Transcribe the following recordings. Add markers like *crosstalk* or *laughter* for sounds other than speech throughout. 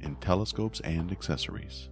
in telescopes and accessories.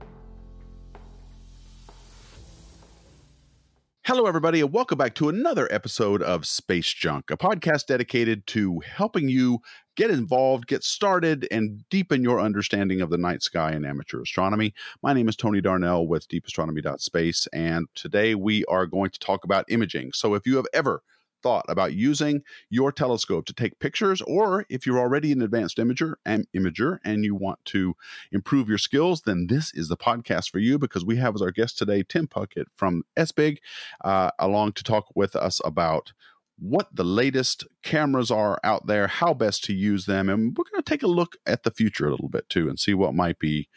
Hello, everybody, and welcome back to another episode of Space Junk, a podcast dedicated to helping you get involved, get started, and deepen your understanding of the night sky and amateur astronomy. My name is Tony Darnell with deepastronomy.space, and today we are going to talk about imaging. So, if you have ever thought about using your telescope to take pictures, or if you're already an advanced imager and imager and you want to improve your skills, then this is the podcast for you because we have as our guest today Tim Puckett from SBIG uh, along to talk with us about what the latest cameras are out there, how best to use them, and we're going to take a look at the future a little bit too and see what might be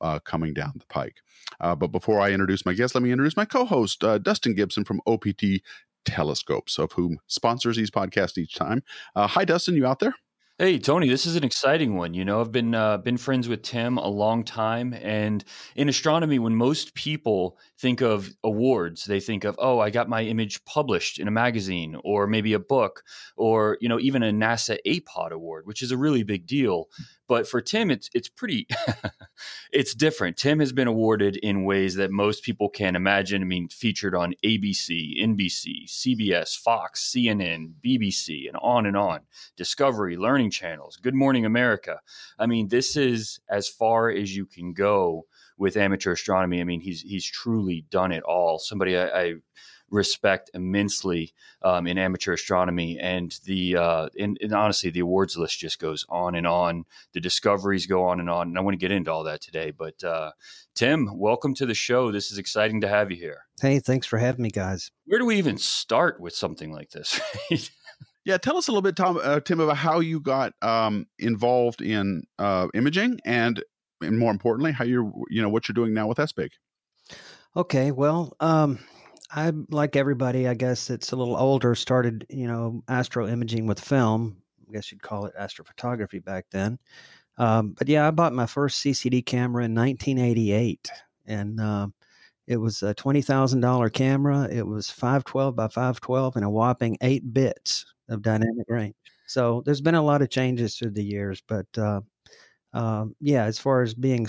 uh, coming down the pike. Uh, but before I introduce my guest, let me introduce my co host, uh, Dustin Gibson from OPT Telescopes, of whom sponsors these podcasts each time. Uh, hi, Dustin, you out there? Hey Tony, this is an exciting one. You know, I've been uh, been friends with Tim a long time, and in astronomy, when most people think of awards, they think of oh, I got my image published in a magazine, or maybe a book, or you know, even a NASA APOD award, which is a really big deal. But for Tim, it's it's pretty *laughs* it's different. Tim has been awarded in ways that most people can't imagine. I mean, featured on ABC, NBC, CBS, Fox, CNN, BBC, and on and on. Discovery, Learning Channels, Good Morning America. I mean, this is as far as you can go with amateur astronomy. I mean, he's he's truly done it all. Somebody I, I respect immensely um, in amateur astronomy. And the uh, and, and, honestly, the awards list just goes on and on. The discoveries go on and on. And I want to get into all that today. But uh, Tim, welcome to the show. This is exciting to have you here. Hey, thanks for having me, guys. Where do we even start with something like this? *laughs* Yeah, tell us a little bit, Tom, uh, Tim, about how you got um, involved in uh, imaging, and, and more importantly, how you're, you know, what you're doing now with SBIG. Okay, well, um, I like everybody, I guess it's a little older. Started, you know, astro imaging with film. I guess you'd call it astrophotography back then. Um, but yeah, I bought my first CCD camera in 1988, and uh, it was a twenty thousand dollar camera. It was five twelve by five twelve and a whopping eight bits of dynamic range. So there's been a lot of changes through the years, but uh, uh, yeah, as far as being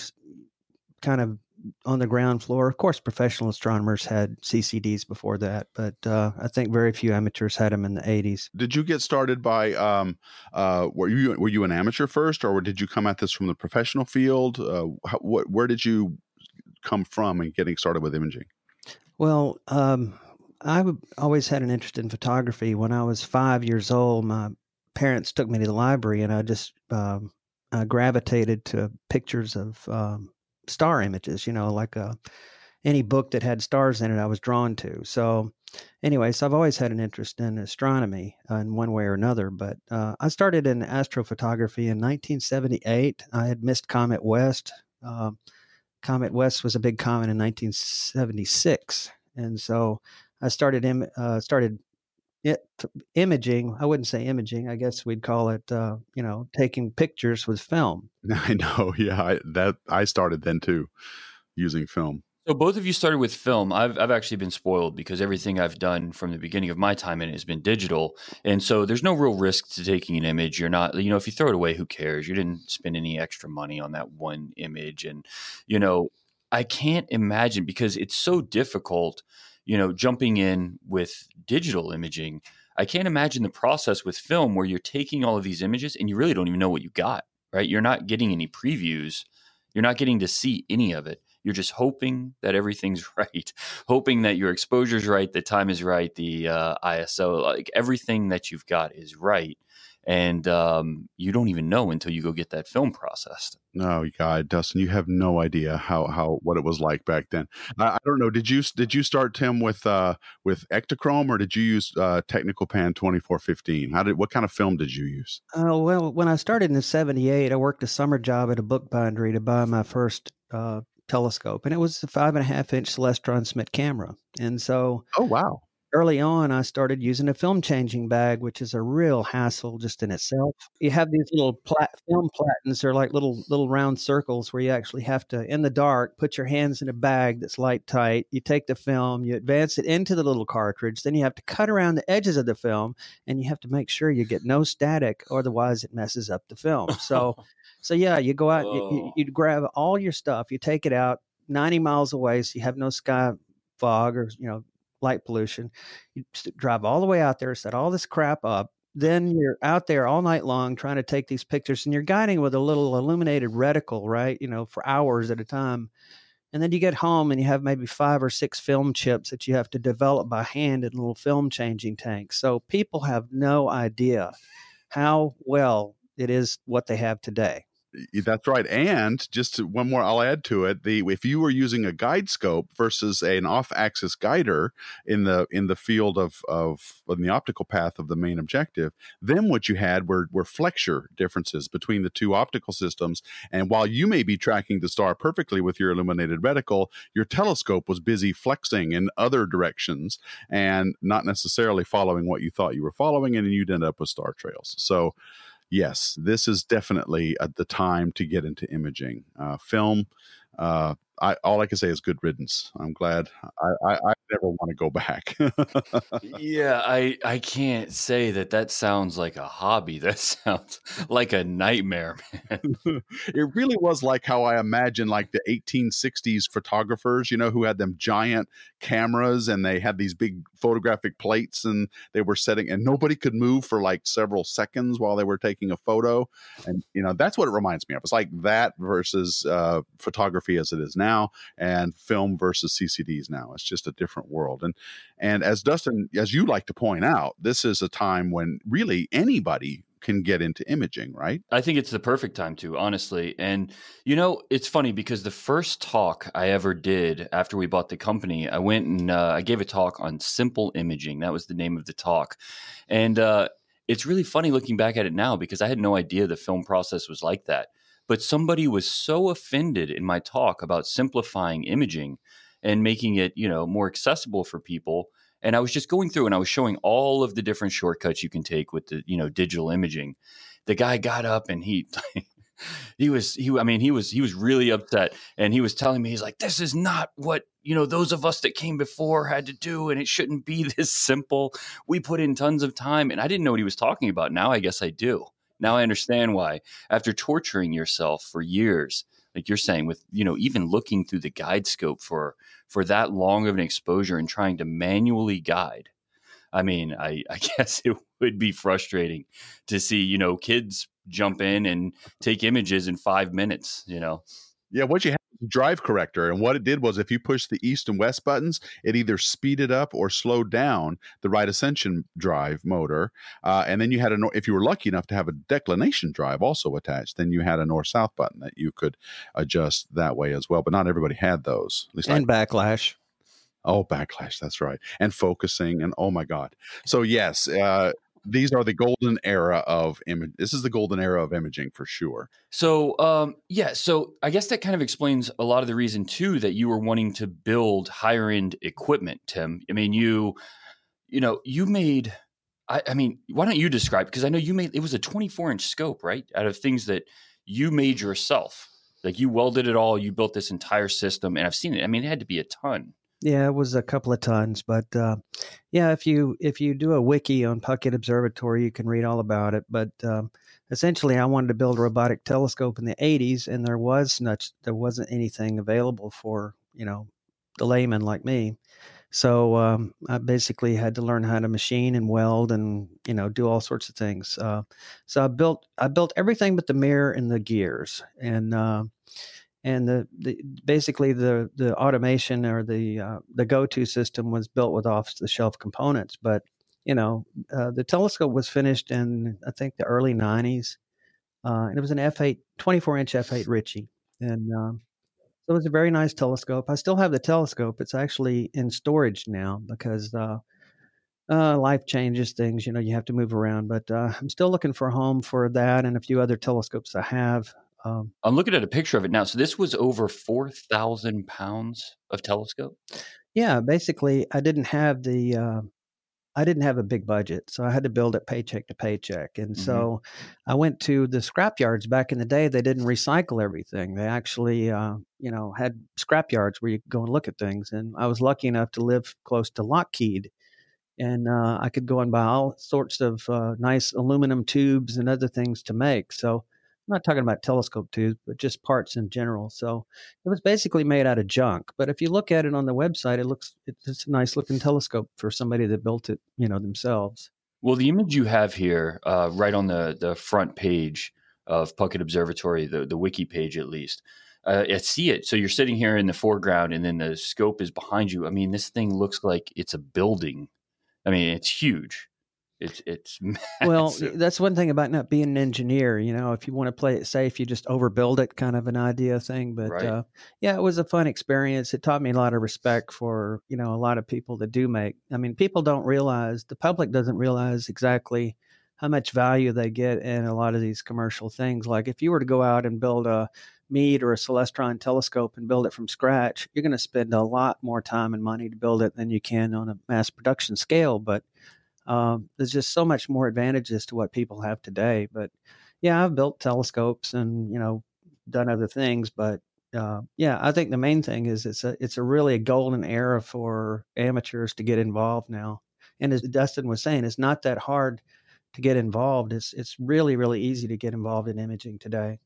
kind of on the ground floor. Of course, professional astronomers had CCDs before that, but uh, I think very few amateurs had them in the 80s. Did you get started by? Um, uh, were you were you an amateur first, or did you come at this from the professional field? Uh, how, what, where did you come from in getting started with imaging? Well, um, I always had an interest in photography. When I was five years old, my parents took me to the library, and I just um, I gravitated to pictures of um, star images, you know, like uh, any book that had stars in it, I was drawn to. So, anyway, so I've always had an interest in astronomy uh, in one way or another. But uh, I started in astrophotography in 1978. I had missed Comet West. Um, comet West was a big comet in 1976, and so I started Im- uh, started it, imaging. I wouldn't say imaging. I guess we'd call it, uh, you know, taking pictures with film. *laughs* I know. Yeah, I, that I started then too, using film. So both of you started with film. I've I've actually been spoiled because everything I've done from the beginning of my time in it has been digital, and so there's no real risk to taking an image. You're not, you know, if you throw it away, who cares? You didn't spend any extra money on that one image, and you know, I can't imagine because it's so difficult you know, jumping in with digital imaging, I can't imagine the process with film where you're taking all of these images and you really don't even know what you got, right? You're not getting any previews. You're not getting to see any of it. You're just hoping that everything's *laughs* right, hoping that your exposure's right, the time is right, the uh, ISO, like everything that you've got is right. And um, you don't even know until you go get that film processed. No, God, Dustin, you have no idea how how what it was like back then. I, I don't know. Did you did you start Tim with uh, with Ektachrome or did you use uh, Technical Pan twenty four fifteen? How did what kind of film did you use? Uh, well, when I started in '78, I worked a summer job at a bookbindery to buy my first uh, telescope, and it was a five and a half inch Celestron Schmidt camera. And so, oh wow, early on, I started using a film changing bag, which is a real hassle just in itself. You have these little plat- film platens; they're like little little round circles where you actually have to, in the dark, put your hands in a bag that's light tight. You take the film, you advance it into the little cartridge, then you have to cut around the edges of the film, and you have to make sure you get no static, otherwise it messes up the film. So. *laughs* So yeah, you go out, you, oh. you, grab all your stuff, you take it out 90 miles away, so you have no sky fog or you know light pollution. You drive all the way out there, set all this crap up. Then you're out there all night long trying to take these pictures, and you're guiding with a little illuminated reticle, right? You know, for hours at a time. And then you get home and you have maybe five or six film chips that you have to develop by hand in little film changing tanks. So people have no idea how well it is what they have today. That's right. And just one more, I'll add to it. The if you were using a guide scope versus an off-axis guider in the in the field of of in the optical path of the main objective, then what you had were were flexure differences between the two optical systems. And while you may be tracking the star perfectly with your illuminated reticle, your telescope was busy flexing in other directions and not necessarily following what you thought you were following, and you'd end up with star trails. So yes, this is definitely at the time to get into imaging. Uh, film, uh, I, all I can say is good riddance. I'm glad. I, I, I never want to go back. *laughs* yeah, I I can't say that that sounds like a hobby. *laughs* That sounds like a nightmare, man. *laughs* it really was like how I imagine like the 1860s photographers, you know, who had them giant cameras and they had these big photographic plates and they were setting and nobody could move for like several seconds while they were taking a photo. And you know, that's what it reminds me of. It's like that versus uh, photography as it is now and film versus CCDs now. It's just a different world. And and as Dustin, as you like to point out, this is a time when really anybody can get into imaging, right? I think it's the perfect time to, honestly. And you know, it's funny because the first talk I ever did after we bought the company, I went and uh, I gave a talk on simple imaging. That was the name of the talk, and uh, it's really funny looking back at it now because I had no idea the film process was like that. But somebody was so offended in my talk about simplifying imaging and making it, you know, more accessible for people. And I was just going through and I was showing all of the different shortcuts you can take with the, you know, digital imaging. The guy got up and he *laughs* he was he I mean he was he was really upset and he was telling me he's like this is not what you know those of us that came before had to do and it shouldn't be *laughs* this simple. We put in tons of time and I didn't know what he was talking about. Now I guess I do. Now I understand why. After torturing yourself for years, like you're saying, with you know even looking through the guide scope for for that long of an exposure and trying to manually guide. I mean, I, *laughs* I guess it would be frustrating to see you know kids jump in and take images in five minutes. You know. Yeah, what you drive corrector. And what it did was if you push the east and west buttons, it either speeded up or slowed down the right ascension drive motor. Uh, and then you had a, if you were lucky enough to have a declination drive also attached, then you had a north south button that you could adjust that way as well. But not everybody had those. At least and I, backlash. Oh, backlash. That's right. And focusing. And oh my God. So, yes, uh, these are the golden era of image. This is the golden era of imaging for sure. So, um, yeah. So, I guess that kind of explains a lot of the reason too that you were wanting to build higher end equipment, Tim. I mean, you, you know, you made. I, I mean, why don't you describe? Because I know you made it was a 24 inch scope, right? Out of things that you made yourself. Like you welded it all. You built this entire system, and I've seen it. I mean, it had to be a ton. Yeah, it was a couple of tons, but uh, yeah, if you if you do a wiki on Puckett Observatory, you can read all about it. But um, essentially, I wanted to build a robotic telescope in the '80s, and there was not there wasn't anything available for you know the layman like me. So um, I basically had to learn how to machine and weld and you know do all sorts of things. Uh, so I built I built everything but the mirror and the gears, and uh, and the, the basically the the automation or the uh, the go-to system was built with off the shelf components but you know, uh, the telescope was finished in I think the early '90s, uh, and it was an f8 24 inch f8 Ritchey, and um, so it was a very nice telescope. I still have the telescope. It's actually in storage now because uh, uh, life changes things. You know, you have to move around. But uh, I'm still looking for a home for that and a few other telescopes I have. Um, I'm looking at a picture of it now. So this was over four thousand pounds of telescope. Yeah, basically, I didn't have the uh, I didn't have a big budget, so I had to build it paycheck to paycheck. And mm-hmm. so I went to the scrap yards back in the day. They didn't recycle everything. They actually, uh, you know, had scrap yards where you could go and look at things. And I was lucky enough to live close to Lockheed, and uh, I could go and buy all sorts of uh, nice aluminum tubes and other things to make. So I'm not talking about telescope tubes, but just parts in general. So it was basically made out of junk. But if you look at it on the website, it looks it's a nice looking telescope for somebody that built it, you know, themselves. Well, the image you have here, uh, right on the the front page of Puckett Observatory, the the wiki page at least. Uh, I see it. So you're sitting here in the foreground, and then the scope is behind you. I mean, this thing looks like it's a building I mean, it's huge. It's it's *laughs* massive. well. That's one thing about not being an engineer. You know, if you want to play it safe, you just overbuild it, kind of an idea thing. But right. uh, yeah, it was a fun experience. It taught me a lot of respect for you know a lot of people that do make. I mean, people don't realize the public doesn't realize exactly how much value they get in a lot of these commercial things. Like if you were to go out and build a Meade or a Celestron telescope and build it from scratch, you're going to spend a lot more time and money to build it than you can on a mass production scale. But um, there's just so much more advantages to what people have today. But yeah, I've built telescopes and you know done other things, but uh, yeah, I think the main thing is it's a it's a really a golden era for amateurs to get involved now. And as Dustin was saying, it's not that hard to get involved. It's it's really really easy to get involved in imaging today.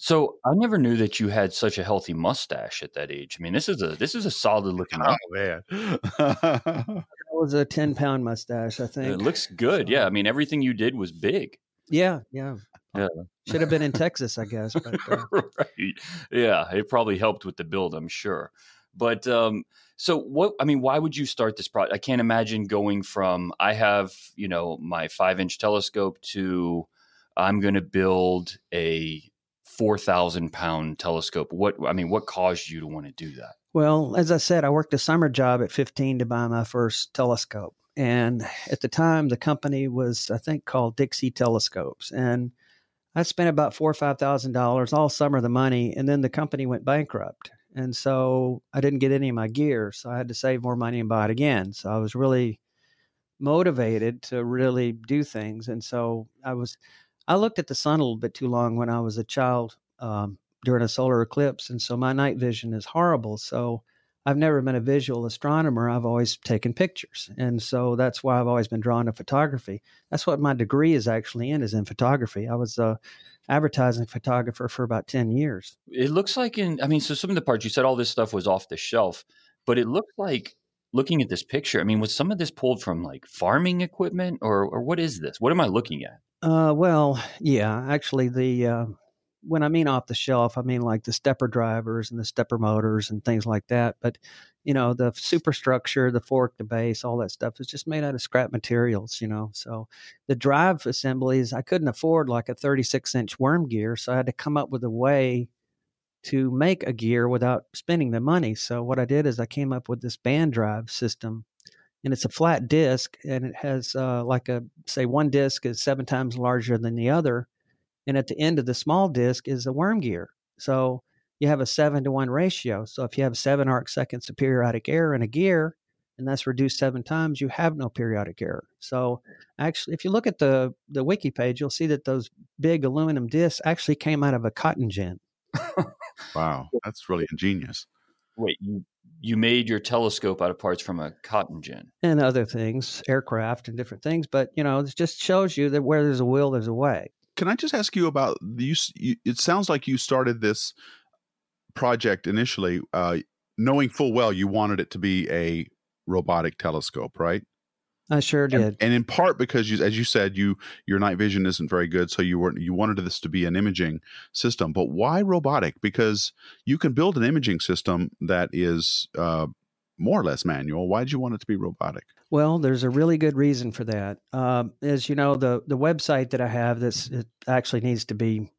So I never knew that you had such a healthy mustache at that age. I mean, this is a this is a solid looking. Oh man, that *laughs* was a ten pound mustache. I think it looks good. So, yeah, I mean, everything you did was big. Yeah, yeah, yeah. Should have been in Texas, I guess. But, *laughs* uh... right. Yeah, it probably helped with the build, I'm sure. But um, so what? I mean, why would you start this project? I can't imagine going from I have you know my five inch telescope to I'm going to build a four thousand pound telescope. What I mean, what caused you to want to do that? Well, as I said, I worked a summer job at 15 to buy my first telescope, and at the time, the company was I think called Dixie Telescopes, and I spent about four or five thousand dollars all summer the money, and then the company went bankrupt, and so I didn't get any of my gear, so I had to save more money and buy it again. So I was really motivated to really do things, and so I was I looked at the sun a little bit too long when I was a child um, during a solar eclipse, and so my night vision is horrible. So I've never been a visual astronomer. I've always taken pictures, and so that's why I've always been drawn to photography. That's what my degree is actually in is in photography. I was a advertising photographer for about ten years. It looks like in I mean, so some of the parts you said all this stuff was off the shelf, but it looked like looking at this picture. I mean, was some of this pulled from like farming equipment, or or what is this? What am I looking at? Uh, well, yeah, actually, the uh, when I mean off the shelf, I mean like the stepper drivers and the stepper motors and things like that. But you know, the superstructure, the fork, the base, all that stuff is just made out of scrap materials. You know, so the drive assemblies, I couldn't afford like a 36 inch worm gear, so I had to come up with a way to make a gear without spending the money. So what I did is I came up with this band drive system and it's a flat disc and it has uh, like a say one disc is seven times larger than the other and at the end of the small disc is a worm gear. So you have a seven to one ratio. So if you have seven arc seconds of periodic error in a gear and that's reduced seven times you have no periodic error. So actually if you look at the the wiki page you'll see that those big aluminum discs actually came out of a cotton gin. Wow that's really ingenious. Wait you you made your telescope out of parts from a cotton gin? And other things, aircraft and different things. But you know, it just shows you that where there's a will, there's a way. Can I just ask you about you? It sounds like you started this project initially, uh, knowing full well you wanted it to be a robotic telescope, right? I sure did. And, and, in part because you, as you said, you your night vision isn't very good, so you weren't you wanted this to be an imaging system. But why robotic? Because you can build an imaging system that is uh, more or less manual. Why did you want it to be robotic? Well, there's a really good reason for that. Um, as you know, the the website that I have this it actually needs to be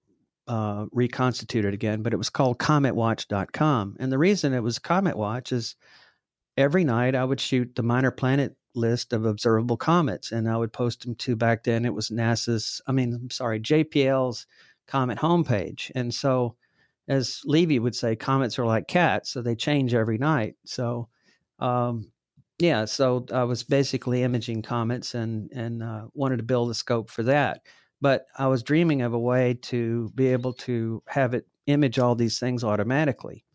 uh, reconstituted again, but it was called cometwatch.com. And the reason it was CometWatch is every night I would shoot the minor planet list of observable comets and I would post them to back then it was NASA's, I mean, I'm sorry, JPL's comet homepage. And so, as Levy would say, comets are like cats, so they change every night. So, um, yeah, so I was basically imaging comets and and uh, wanted to build a scope for that. But I was dreaming of a way to be able to have it image all these things automatically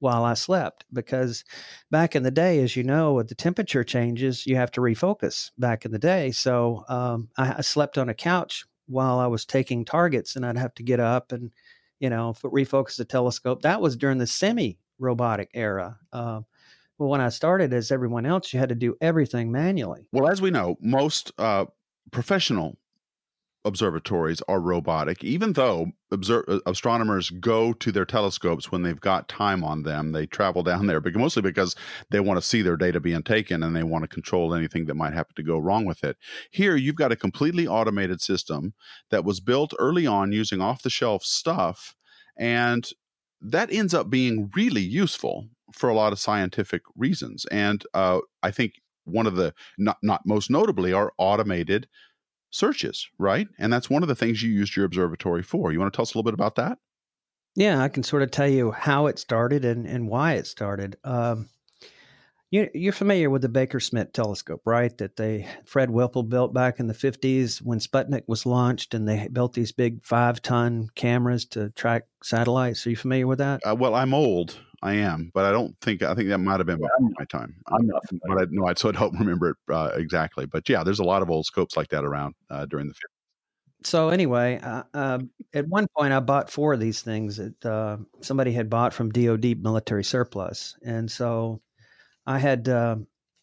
while I slept. Because back in the day, as you know, with the temperature changes, you have to refocus back in the day. So um, I, I, slept on a couch while I was taking targets, and I'd have to get up and, you know, refocus the telescope. That was during the semi robotic era. Uh, well, when I started, as everyone else, you had to do everything manually. Well, as we know, most uh, professional observatories are robotic, even though uh, astronomers go to their telescopes when they've got time on them. They travel down there, but mostly because they want to see their data being taken and they want to control anything that might happen to go wrong with it. Here, you've got a completely automated system that was built early on using off the shelf stuff, and that ends up being really useful for a lot of scientific reasons. And uh, I think one of the not not most notably are automated searches, right? And that's one of the things you used your observatory for. You want to tell us a little bit about that? Yeah, I can sort of tell you how it started and, and why it started. Um, you, you're familiar with the Baker Schmidt telescope, right? That they Fred Whipple built back in the 50s when Sputnik was launched, and they built these big five ton cameras to track satellites. Are you familiar with that? Uh, well, I'm old. I am, but I don't think I think that might have been yeah, my time. I'm not, but I no, I so I don't *laughs* remember it uh, exactly. But yeah, there's a lot of old scopes like that around uh, during the 50s. So anyway, uh, um, at one point I bought four of these things that uh, somebody had bought from DoD military surplus, and so I had uh,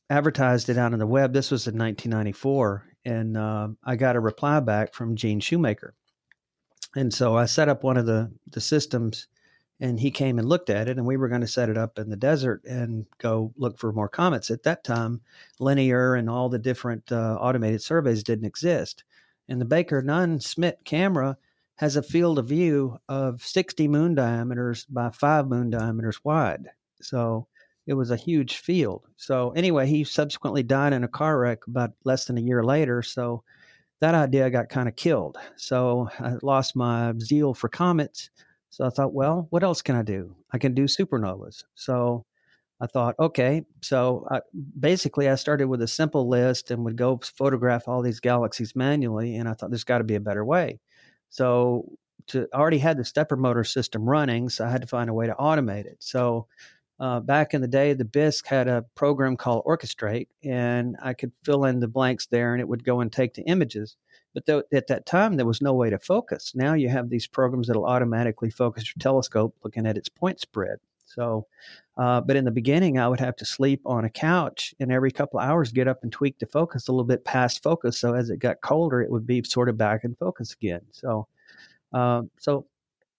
advertised it out on the web. This was in 1994, and uh, I got a reply back from Gene Shoemaker, and so I set up one of the the systems and he came and looked at it and we were going to set it up in the desert and go look for more comets. At that time linear and all the different uh, automated surveys didn't exist. And the Baker-Nunn Schmidt camera has a field of view of 60 moon diameters by 5 moon diameters wide. So it was a huge field. So anyway he subsequently died in a car wreck about less than a year later so that idea got kind of killed. So i lost my zeal for comets so I thought, well, what else can I do? I can do supernovas. So I thought, okay. So I, basically, I started with a simple list and would go photograph all these galaxies manually. And I thought there's got to be a better way. So to I already had the stepper motor system running, so I had to find a way to automate it. So uh, back in the day, the Bisque had a program called Orchestrate, and I could fill in the blanks there, and it would go and take the images. But th- at that time, there was no way to focus. Now you have these programs that'll automatically focus your telescope looking at its point spread. So, uh, but in the beginning, I would have to sleep on a couch and every couple hours get up and tweak the focus a little bit past focus. So as it got colder, it would be sort of back in focus again. So, uh, so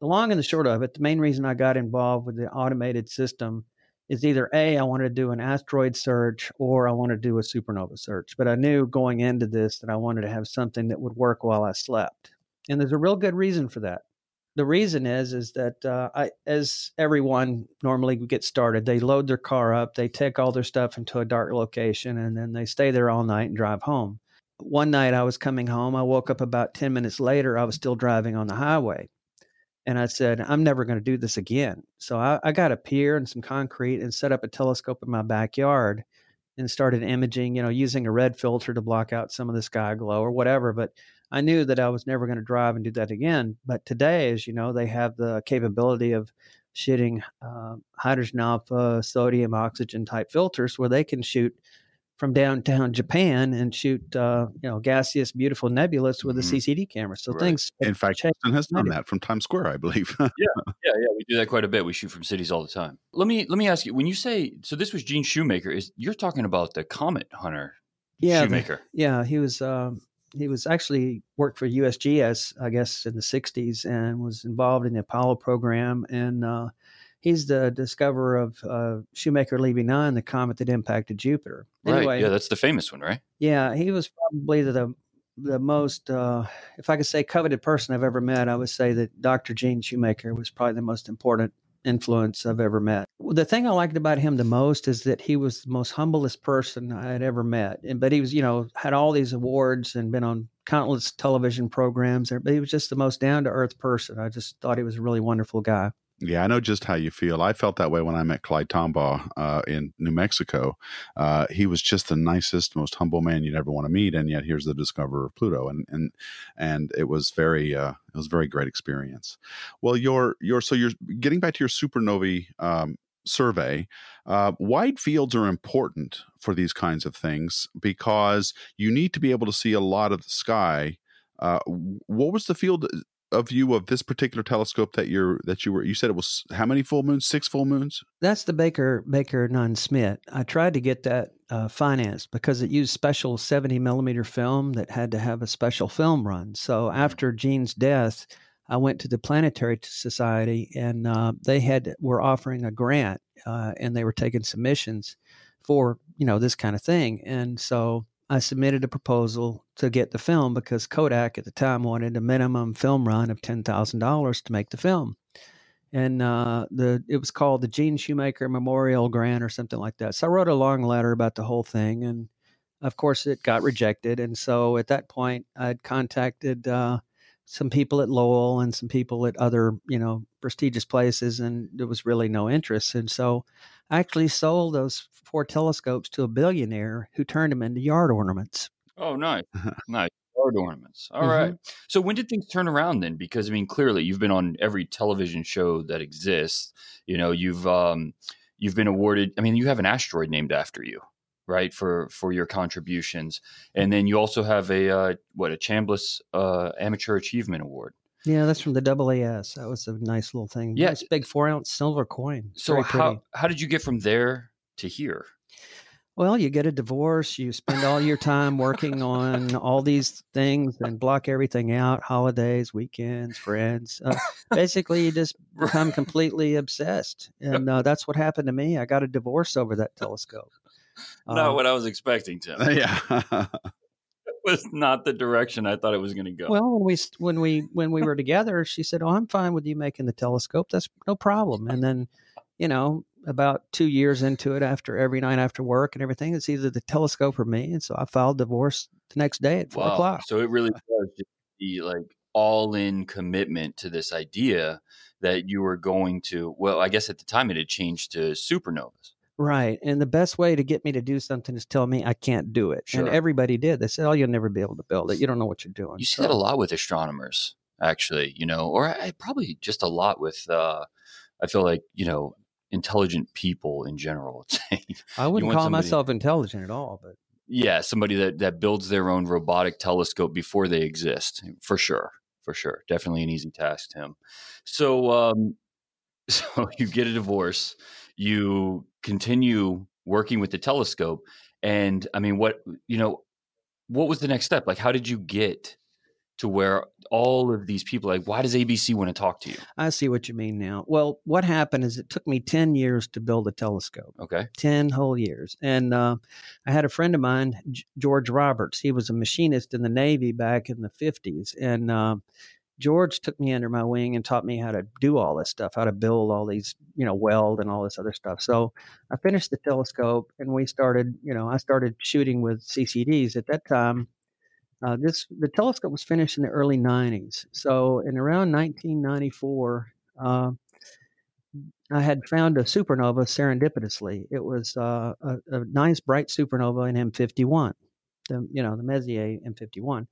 the long and the short of it, the main reason I got involved with the automated system is either A, I wanted to do an asteroid search or I want to do a supernova search. But I knew going into this that I wanted to have something that would work while I slept. And there's a real good reason for that. The reason is is that uh, I, as everyone normally gets started, they load their car up, they take all their stuff into a dark location, and then they stay there all night and drive home. One night I was coming home. I woke up about 10 minutes later. I was still driving on the highway and I said, I'm never going to do this again. So I, I, got a pier and some concrete and set up a telescope in my backyard and started imaging, you know, using a red filter to block out some of the sky glow or whatever. But I knew that I was never going to drive and do that again. But today, as you know, they have the capability of shooting uh, hydrogen alpha, sodium, oxygen type filters where they can shoot from downtown Japan and shoot, uh, you know, gaseous, beautiful nebulas with mm-hmm. a CCD camera. So right. things. In fact, Dustin has done that from Times Square, I believe. *laughs* yeah, yeah, yeah. We do that quite a bit. We shoot from cities all the time. Let me let me ask you: when you say so, this was Gene Shoemaker. Is you're talking about the Comet Hunter? Yeah, Shoemaker. The, yeah, he was. Um, he was actually worked for USGS, I guess, in the '60s, and was involved in the Apollo program and. Uh, he's the discoverer of uh, Shoemaker Levy nine, the comet that impacted Jupiter. Anyway, right. Yeah, that's the famous one, right? Yeah, he was probably the the most, uh, if I could say, coveted person I've ever met. I would say that Dr. Gene Shoemaker was probably the most important influence I've ever met. The thing I liked about him the most is that he was the most humblest person I had ever met. And but he was, you know, had all these awards and been on countless television programs. But he was just the most down to earth person. I just thought he was a really wonderful guy. Yeah, I know just how you feel. I felt that way when I met Clyde Tombaugh uh, in New Mexico. Uh, he was just the nicest, most humble man you'd ever want to meet, and yet here's the discoverer of Pluto, and and and it was very uh, it was a very great experience. Well, you're you're so you're getting back to your supernovae um, survey. Uh, wide fields are important for these kinds of things because you need to be able to see a lot of the sky. Uh, what was the field a view of this particular telescope that you're that you were you said it was how many full moons? Six full moons? That's the baker baker Nunn-Schmidt i tried to get that uh, financed because it used special 70 millimeter film that had to have a special film run. So mm-hmm. after gene's death i went to the planetary society and uh, they had were offering a grant uh, and they were taking submissions for you know this kind of thing. And so I submitted a proposal to get the film because Kodak at the time wanted a minimum film run of ten thousand dollars to make the film, and uh, the it was called the Gene Shoemaker Memorial Grant or something like that. So I wrote a long letter about the whole thing, and of course it got rejected. And so at that point, I'd contacted uh, some people at Lowell and some people at other you know prestigious places, and there was really no interest. And so actually sold those four telescopes to a billionaire who turned them into yard ornaments. Oh, nice, *laughs* nice yard ornaments. All mm-hmm. right. So when did things turn around then? Because I mean, clearly you've been on every television show that exists. You know, you've um, you've been awarded. I mean, you have an asteroid named after you, right? For for your contributions, and then you also have a uh, what a Chambliss uh, Amateur Achievement Award. Yeah, that's from the AAS. That was a nice little thing. Yeah, nice big four ounce silver coin. So how how did you get from there to here? Well, you get a divorce, you spend all your time working on all these things and block everything out holidays, weekends, friends. Uh, basically, you just *laughs* become completely obsessed. And uh, that's what happened to me. I got a divorce over that telescope. Not um, what I was expecting, Tim. *laughs* Yeah. *laughs* *laughs* was not the direction I thought it was going to go. Well, when we when we when we were together, she said, "Oh, I'm fine with you making the telescope. That's no problem." And then, you know, about two years into it, after every night after work and everything, it's either the telescope or me. And so I filed divorce the next day at four wow. o'clock. So it really was the like all in commitment to this idea that you were going to. Well, I guess at the time it had changed to supernovas. Right. And the best way to get me to do something is tell me I can't do it. Sure. And everybody did. They said, Oh, you'll never be able to build it. You don't know what you're doing. You see so. that a lot with astronomers, actually, you know, or I, probably just a lot with, uh, I feel like, you know, intelligent people in general. *laughs* I wouldn't call somebody, myself intelligent at all, but yeah, somebody that, that builds their own robotic telescope before they exist, for sure. For sure. Definitely an easy task, Tim. So, um, *laughs* so you get a divorce you continue working with the telescope and i mean what you know what was the next step? Like how did you get to where all of these people like why does abc want to talk to you? I see what you mean now. Well what happened is it took me 10 years to build a telescope okay. 10 whole years and uh, i had a friend of mine george roberts. He was a machinist in the navy back in the 50s and uh, George took me under my wing and taught me how to do all this stuff, how to build all these, you know, weld and all this other stuff. So I finished the telescope and we started, you know, I started shooting with CCDs at that time. Uh, this the telescope was finished in the early 90s. So in around 1994, uh, I had found a supernova serendipitously. It was uh, a, a, nice bright supernova in M51, the you know the Messier M51,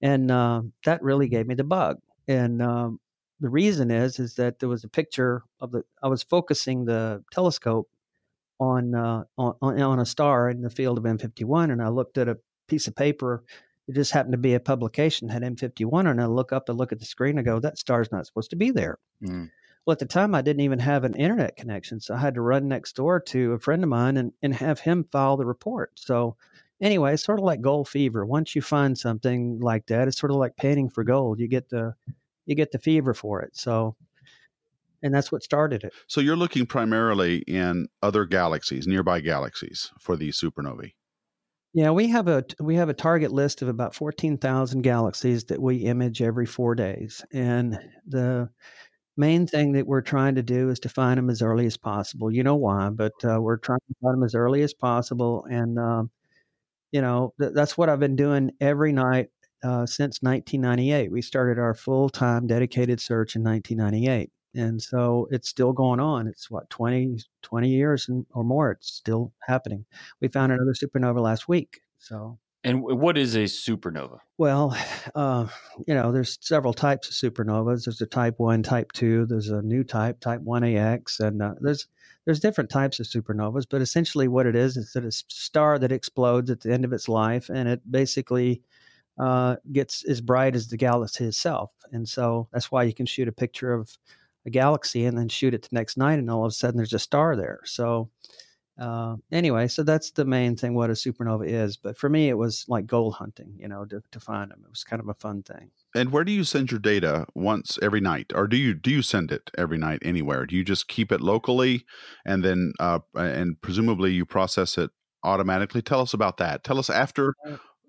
and uh, that really gave me the bug and um, the reason is is that there was a picture of the I was focusing the telescope on uh, on on a star in the field of M51, and I looked at a piece of paper. It just happened to be a publication had M51, and I look up and look at the screen and go, "That star's not supposed to be there." Mm. Well, at the time, I didn't even have an internet connection, so I had to run next door to a friend of mine and, and have him file the report. So anyway, it's sort of like gold fever. Once you find something like that, it's sort of like painting for gold. You get the you get the fever for it. So and that's what started it. So you're looking primarily in other galaxies, nearby galaxies, for these supernovae. Yeah, we have a we have a target list of about fourteen thousand galaxies that we image every four days, and the main thing that we're trying to do is to find them as early as possible. You know why? But uh, we're trying to find them as early as possible, and uh, you know th- that's what I've been doing every night uh, since 1998. We started our full time dedicated search in 1998 and so it's still going on. It's what 20 20 years and, or more it's still happening. We found another supernova last week so and what is a supernova? Well *sighs* uh, you know there's several types of supernovas. There's a type 1 type 2 there's a new type type 1ax and uh, there's there's different types of supernovas but essentially what it is is that a star that explodes at the end of its life and it basically uh, gets as bright as the galaxy itself and so that's why you can shoot a picture of a galaxy and then shoot it the next night, and all of a sudden there's a star there. So, uh, anyway, so that's the main thing what a supernova is. But for me, it was like gold hunting, you know, to, to find them. It was kind of a fun thing. And where do you send your data once every night, or do you do you send it every night anywhere? Do you just keep it locally, and then uh, and presumably you process it automatically? Tell us about that. Tell us after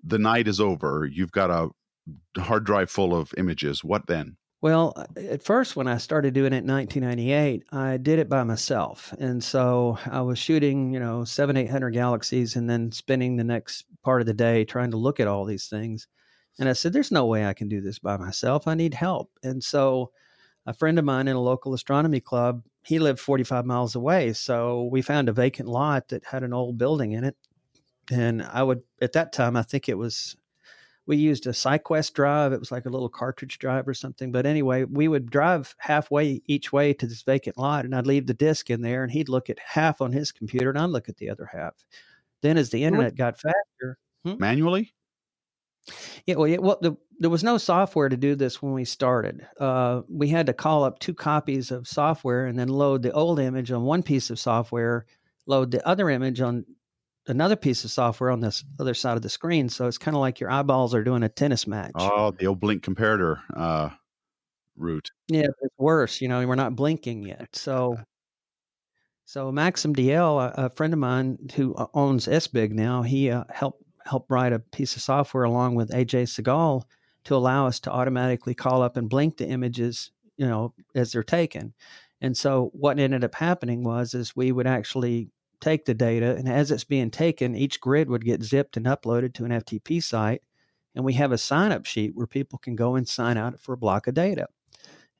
the night is over, you've got a hard drive full of images. What then? Well, uh, at first, when I started doing it in 1998, I did it by myself. And so I was shooting, you know, seven, 800 galaxies and then spending the next part of the day trying to look at all these things. And I said, there's no way I can do this by myself. I need help. And so a friend of mine in a local astronomy club, he lived 45 miles away. So we found a vacant lot that had an old building in it. And I would, at that time, I think it was we used a SyQuest drive. It was like a little cartridge drive or something. But anyway, we would drive halfway each way to this vacant lot, and I'd leave the disk in there, and he'd look at half on his computer, and I'd look at the other half. Then, as the internet got faster, hmm? manually. Yeah, well, yeah, well, the, there was no software to do this when we started. Uh, we had to call up two copies of software and then load the old image on one piece of software, load the other image on another piece of software on this other side of the screen. So it's kind of like your eyeballs are doing a tennis match. Oh, the old blink comparator uh, route. Yeah, it's worse. You know, we're not blinking yet. So, *laughs* so Maxim DL, a, a friend of mine who owns SBIG now, he uh, helped help write a piece of software along with AJ Segal to allow us to automatically call up and blink the images, you know, as they're taken. And so what ended up happening was is we would actually take the data, and as it's being taken, each grid would get zipped and uploaded to an FTP site. And we have a sign up sheet where people can go and sign out for a block of data.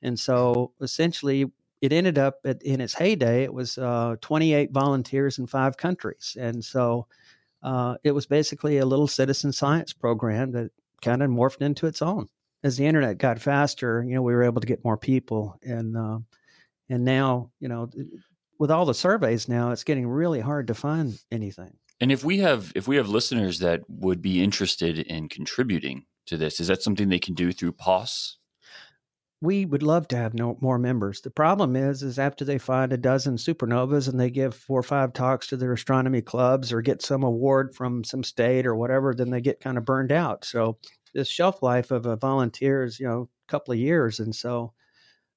And so essentially, it ended up at, in its heyday, it was uh, 28 volunteers in five countries. And so uh, it was basically a little citizen science program that kind of morphed into its own. As the internet got faster, you know, we were able to get more people. And, uh, and now, you know, with all the surveys now, it's getting really hard to find anything. And if we have if we have listeners that would be interested in contributing to this, is that something they can do through POS? We would love to have no, more members. The problem is, is after they find a dozen supernovas and they give four or five talks to their astronomy clubs or get some award from some state or whatever, then they get kind of burned out. So this shelf life of a volunteer is, you know, a couple of years, and so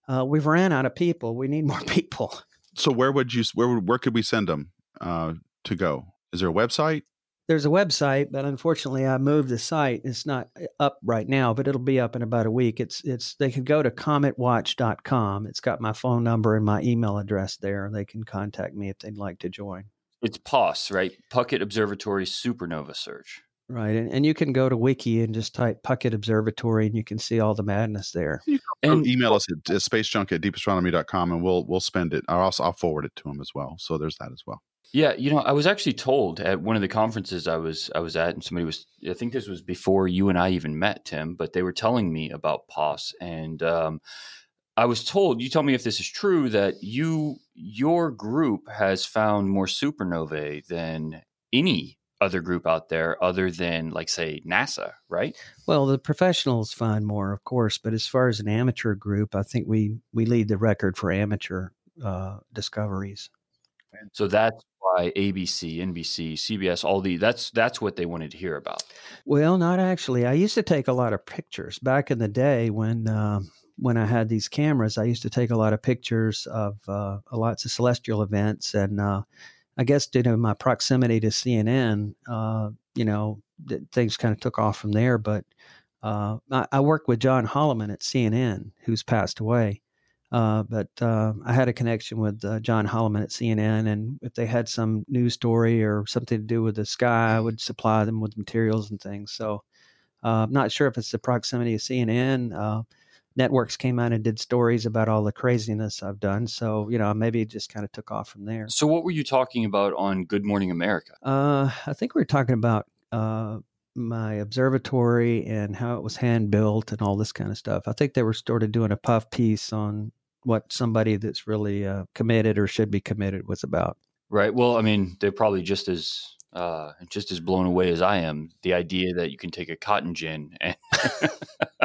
uh, we've ran out of people. We need more *laughs* people. So where would you where where could we send them uh, to go? Is there a website? There's a website, but unfortunately, I moved the site. It's not uh, up right now, but it'll be up in about a week. It's it's they can go to cometwatch.com. It's got my phone number and my email address there. They can contact me if they'd like to join. It's POS, right? Puckett Observatory Supernova Search. Right. And, and you can go to Wiki and just type Puckett Observatory and you can see all the madness there. And email us at spacejunk at deepastronomy.com and we'll we'll spend it. I'll, also, I'll forward it to him as well. So there's that as well. Yeah, you know, I was actually told at one of the conferences I was I was at, and somebody was I think this was before you and I even met, Tim, but they were telling me about POS, and um, I was told. You tell me if this is true that you your group has found more supernovae than any other group out there other than like say NASA, right? Well, the professionals find more, of course, but as far as an amateur group, I think we we lead the record for amateur uh, discoveries. So that's why ABC, NBC, CBS, all the that's that's what they wanted to hear about. Well, not actually. I used to take a lot of pictures back in the day when. Um, when I had these cameras, I used to take a lot of pictures of uh, lots of celestial events, and uh, I guess due to my proximity to CNN, uh, you know, things kind of took off from there. But uh, I, I worked with John Holliman at CNN, who's passed away. Uh, but uh, I had a connection with uh, John Holliman at CNN, and if they had some news story or something to do with the sky, I would supply them with materials and things. So uh, I'm not sure if it's the proximity of CNN. Networks came out and did stories about all the craziness I've done. So, you know, maybe it just kind of took off from there. So, what were you talking about on Good Morning America? Uh, I think we were talking about uh, my observatory and how it was hand built and all this kind of stuff. I think they were sort of doing a puff piece on what somebody that's really uh, committed or should be committed was about. Right. Well, I mean, they're probably just as uh, just as blown away as I am. The idea that you can take a cotton gin and *laughs*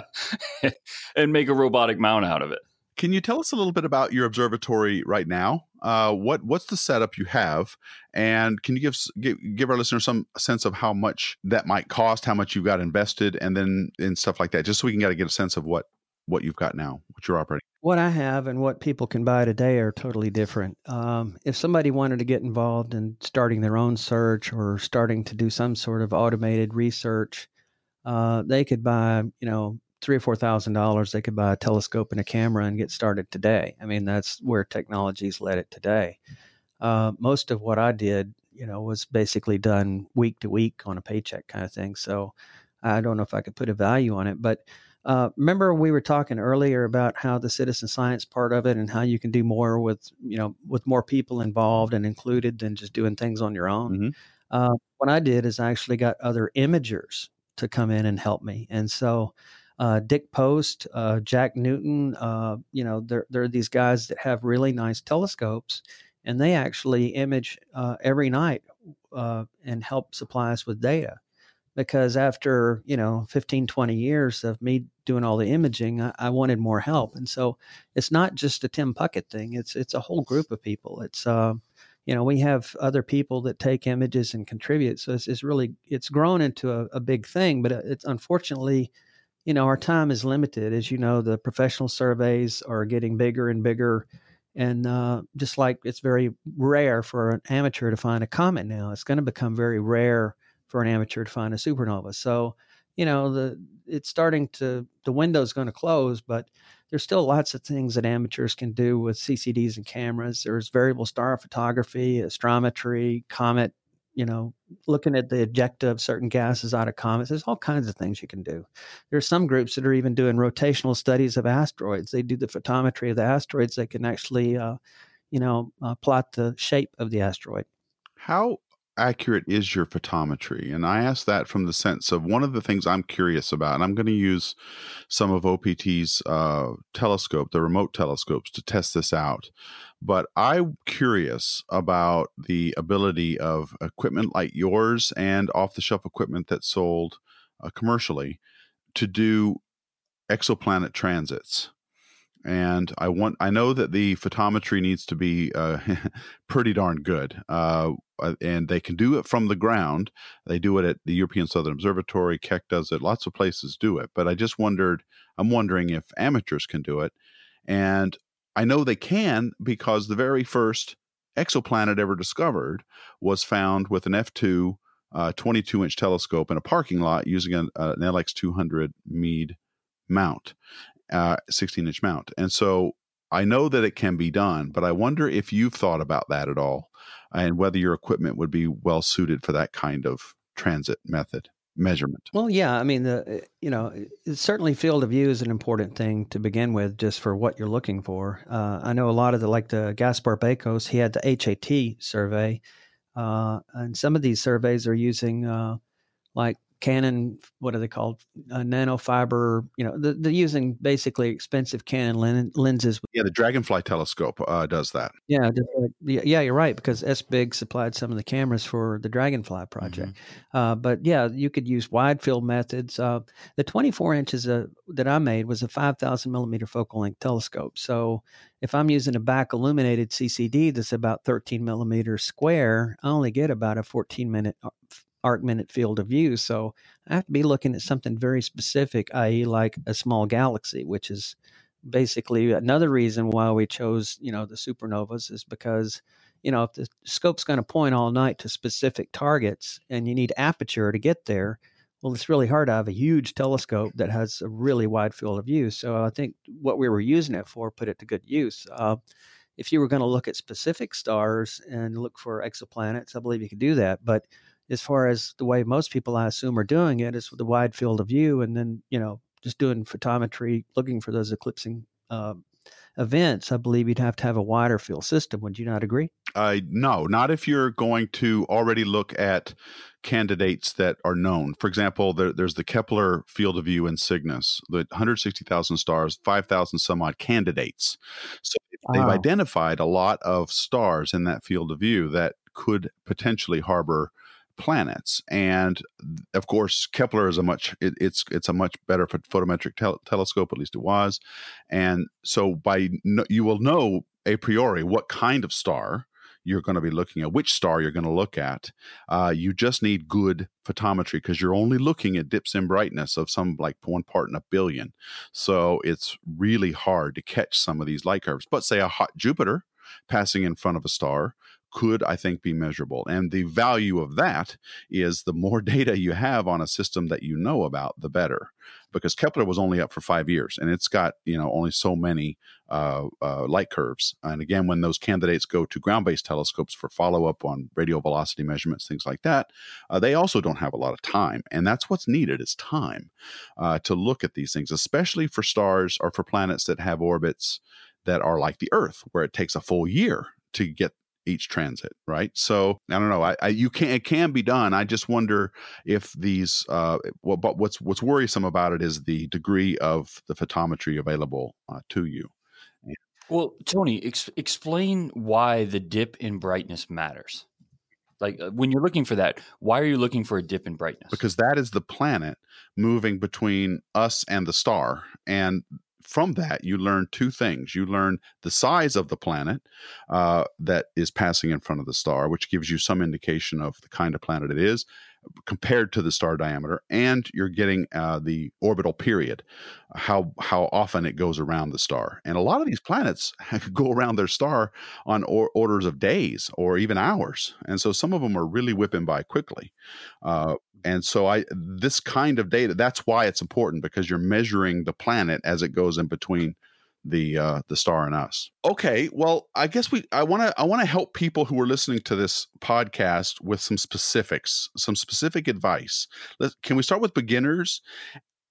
and make a robotic mount out of it. Can you tell us a little bit about your observatory right now? Uh, what what's the setup you have, and can you give, give give our listeners some sense of how much that might cost, how much you've got invested, and then and stuff like that, just so we can get to get a sense of what what you've got now, what you're operating. What I have and what people can buy today are totally different. Um, if somebody wanted to get involved in starting their own search or starting to do some sort of automated research, uh, they could buy, you know, three or four thousand dollars, they could buy a telescope and a camera and get started today. I mean, that's where technology's led it today. Uh, most of what I did, you know, was basically done week to week on a paycheck kind of thing. So I don't know if I could put a value on it, but uh, remember we were talking earlier about how the citizen science part of it and how you can do more with you know with more people involved and included than just doing things on your own. Mm-hmm. Uh, what I did is I actually got other imagers to come in and help me, and so uh, Dick Post, uh, Jack Newton, uh, you know, there, there are these guys that have really nice telescopes, and they actually image uh, every night uh, and help supply us with data. Because after, you know, 15, 20 years of me doing all the imaging, I, I wanted more help. And so it's not just a Tim Puckett thing, it's, it's a whole group of people. It's, uh, you know, we have other people that take images and contribute. So it's, it's really, it's grown into a, a big thing, but it's unfortunately, you know, our time is limited. As you know, the professional surveys are getting bigger and bigger. And uh, just like it's very rare for an amateur to find a comet now, it's going to become very rare for an amateur to find a supernova. So, you know, the it's starting to the window's going to close, but there's still lots of things that amateurs can do with CCDs and cameras. There's variable star photography, astrometry, comet you know, looking at the ejecta of certain gases out of comets. There's all kinds of things you can do. There are some groups that are even doing rotational studies of asteroids. They do the photometry of the asteroids. They can actually, uh, you know, uh, plot the shape of the asteroid. How accurate is your photometry? And I ask that from the sense of one of the things I'm curious about, and I'm going to use some of OPT's uh, telescope, the remote telescopes, to test this out. But I'm curious about the ability of equipment like yours and off the shelf equipment that's sold uh, commercially to do exoplanet transits and I want I know that the photometry needs to be uh, *laughs* pretty darn good, uh, and they can do it from the ground. They do it at the European Southern Observatory. Keck does it. Lots of places do it, but I just wondered. I'm wondering if amateurs can do it, and I know they can because the very first exoplanet ever discovered was found with an f2 uh, 22 inch telescope in a parking lot using an, uh, an LX200 Meade mount uh, 16 inch mount. And so I know that it can be done, but I wonder if you've thought about that at all and whether your equipment would be well suited for that kind of transit method measurement. Well, yeah, I mean the you know certainly field of view is an important thing to begin with, just for what you're looking for. Uh, I know a lot of the like the Gaspar Bakos, he had the HAT survey, uh, and some of these surveys are using uh, like Canon, what are they called? Uh, nanofiber. You know, they're, using basically expensive Canon len- lenses. Yeah, the Dragonfly telescope uh, does that. Yeah, yeah, you're right because SBIG supplied some of the cameras for the Dragonfly project. Mm-hmm. Uh, but yeah, you could use wide field methods. Uh, the 24 inches uh, that I made was a 5,000 millimeter focal length telescope. So if I'm using a back illuminated CCD that's about 13 millimeters square, I only get about a 14 minute uh, arc minute field of view. So I have to be looking at something very specific, i.e., like a small galaxy, which is basically another reason why we chose you know the supernovas is because you know if the scope's going to point all night to specific targets and you need aperture to get there well it's really hard to have a huge telescope that has a really wide field of view so i think what we were using it for put it to good use uh, if you were going to look at specific stars and look for exoplanets i believe you could do that but as far as the way most people i assume are doing it is with a wide field of view and then you know just doing photometry, looking for those eclipsing uh, events, I believe you'd have to have a wider field system. Would you not agree? Uh, no, not if you're going to already look at candidates that are known. For example, there, there's the Kepler field of view in Cygnus, the 160,000 stars, 5,000 some odd candidates. So they've wow. identified a lot of stars in that field of view that could potentially harbor planets and of course kepler is a much it, it's it's a much better photometric tel- telescope at least it was and so by no, you will know a priori what kind of star you're going to be looking at which star you're going to look at. Uh, you just need good photometry because you're only looking at dips in brightness of some like one part in a billion. So it's really hard to catch some of these light curves but say a hot jupiter passing in front of a star could, I think, be measurable. And the value of that is the more *laughs* data you have on a system that you know about, the better. Because Kepler was only up for five years, and it's got you know only so many uh, uh, light curves. And again, when those candidates go to ground-based telescopes for follow-up on radial velocity measurements, things like that, uh, they also don't have a lot of time. And that's what's needed is time uh, to look at these things, especially for stars or for planets that have orbits that are like the Earth, where it takes a full year to get each transit, right? So I don't know. I, I, you can it can be done. I just wonder if these. Uh, well, but what's what's worrisome about it is the degree of the photometry available uh, to you. Well, Tony, ex- explain why the dip in brightness matters. Like uh, when you're looking for that, why are you looking for a dip in brightness? Because that is the planet moving between us and the star, and from that, you learn two things. You learn the size of the planet uh, that is passing in front of the star, which gives you some indication of the kind of planet it is compared to the star diameter, and you're getting uh, the orbital period, how how often it goes around the star. And a lot of these planets *laughs* go around their star on or- orders of days or even hours, and so some of them are really whipping by quickly. Uh, and so I this kind of data that's why it's important because you're measuring the planet as it goes in between the uh, the star in us. Okay, well, I guess we I want to I want to help people who are listening to this podcast with some specifics, some specific advice. Let's, can we start with beginners?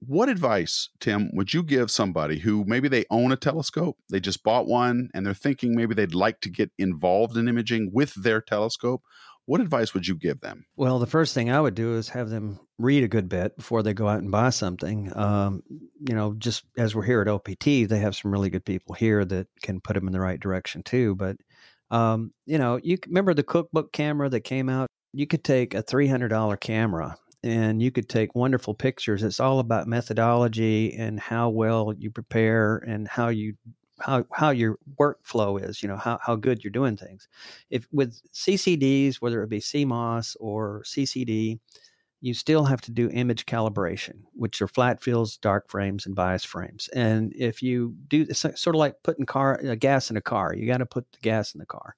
What advice, Tim, would you give somebody who maybe they own a telescope, they just bought one, and they're thinking maybe they'd like to get involved in imaging with their telescope? What advice would you give them? Well, the first thing I would do is have them read a good bit before they go out and buy something. Um, you know, just as we're here at OPT, they have some really good people here that can put them in the right direction too. But um, you know, you remember the cookbook camera that came out? You could take a three hundred dollar camera and you could take wonderful pictures. It's all about methodology and how well you prepare and how you how how your workflow is, you know, how, how good you're doing things. If with CCDs, whether it be CMOS or CCD, you still have to do image calibration, which are flat fields, dark frames, and bias frames. And if you do, it's sort of like putting car uh, gas in a car. You got to put the gas in the car.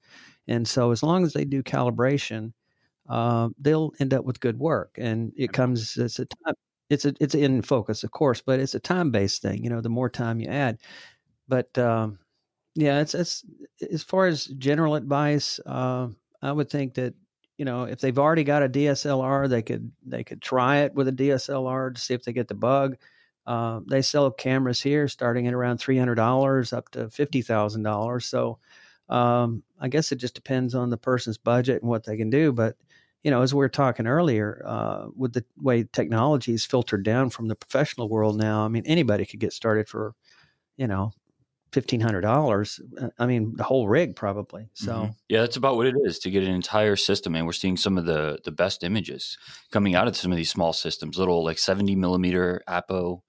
And so, as long as they do calibration, uh, they'll end up with good work. And it comes it's a time, it's a it's in focus, of course, but it's a time based thing. You know, the more time you add, but um, yeah, it's it's as far as general advice. Uh, I would think that you know if they've already got a DSLR, they could they could try it with a DSLR to see if they get the bug. Uh, they sell cameras here starting at around three hundred dollars up to fifty thousand dollars. So um, I guess it just depends on the person's budget and what they can do. But you know, as we were talking earlier, uh, with the way technology is filtered down from the professional world now, I mean, anybody could get started for, you know, fifteen hundred dollars. Uh, I mean, the whole rig probably. So mm-hmm. yeah, that's about what it is to get an entire system. And we're seeing some of the the best images coming out of some of these small systems, little like seventy millimeter apo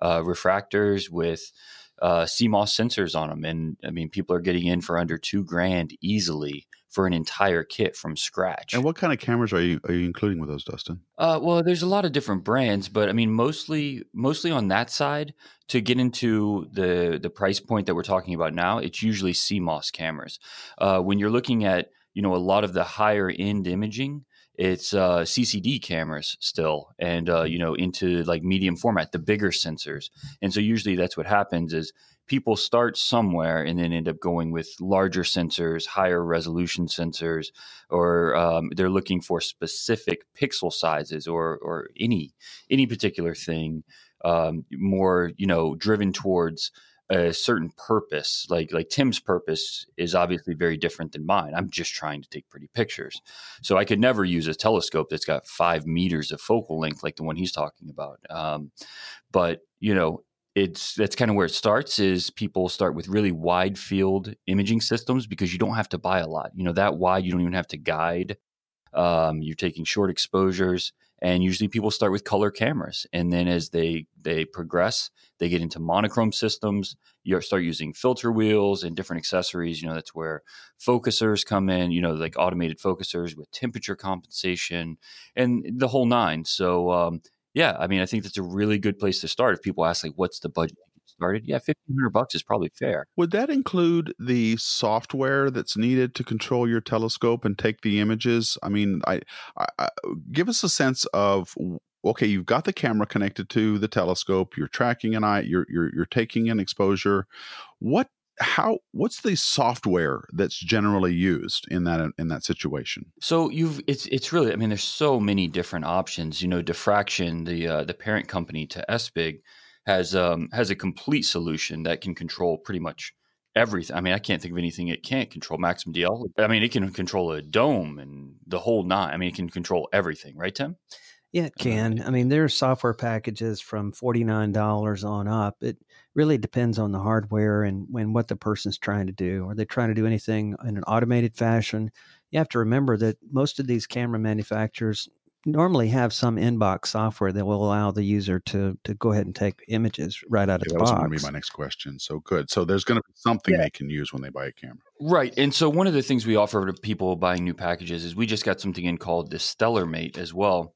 uh, refractors with uh, CMOS sensors on them. And I mean, people are getting in for under two grand easily for an entire kit from scratch. And what kind of cameras are you are you including with those, Dustin? Uh, well, there's a lot of different brands, but I mean, mostly mostly on that side. To get into the the price point that we're talking about now, it's usually CMOS cameras. Uh, when you're looking at you know a lot of the higher end imaging, it's uh, CCD cameras still, and uh, you know into like medium format, the bigger sensors. And so usually that's what happens is people start somewhere and then end up going with larger sensors, higher resolution sensors, or um, they're looking for specific pixel sizes or or any any particular thing um, more you know driven towards a certain purpose. Like like tim's purpose is obviously very different than mine. I'm just trying to take pretty pictures. So i could never use a telescope that's got five meters of focal length like the one he's talking about. Um, but you know it's that's kind of where it starts is people start with really wide field imaging systems because you don't have to buy a lot. You know that wide you don't even have to guide. Um, you're taking short exposures and usually people start with color cameras and then as they they progress they get into monochrome systems. You start using filter wheels and different accessories you know that's where focusers come in you know like automated focusers with temperature compensation and the whole nine. So um, yeah, I mean, I think that's a really good place to start. If people ask, like, what's the budget to get started? Yeah, fifteen hundred bucks is probably fair. Would that include the software that's needed to control your telescope and take the images? I mean, I, I, give us a sense of okay, you've got the camera connected to the telescope, you're tracking an eye, you're you're you're taking an exposure. What how what's the software that's generally used in that in that situation so you've it's it's really i mean there's so many different options you know diffraction the uh, the parent company to SBIG has um has a complete solution that can control pretty much everything i mean i can't think of anything it can't control Maxim DL i mean it can control a dome and the whole nine i mean it can control everything right tim yeah, it can. I mean, there are software packages from $49 on up. It really depends on the hardware and when what the person's trying to do. Are they trying to do anything in an automated fashion? You have to remember that most of these camera manufacturers normally have some inbox software that will allow the user to to go ahead and take images right out of the that box. That was going to be my next question. So good. So there's going to be something yeah. they can use when they buy a camera. Right. And so one of the things we offer to people buying new packages is we just got something in called the StellarMate as well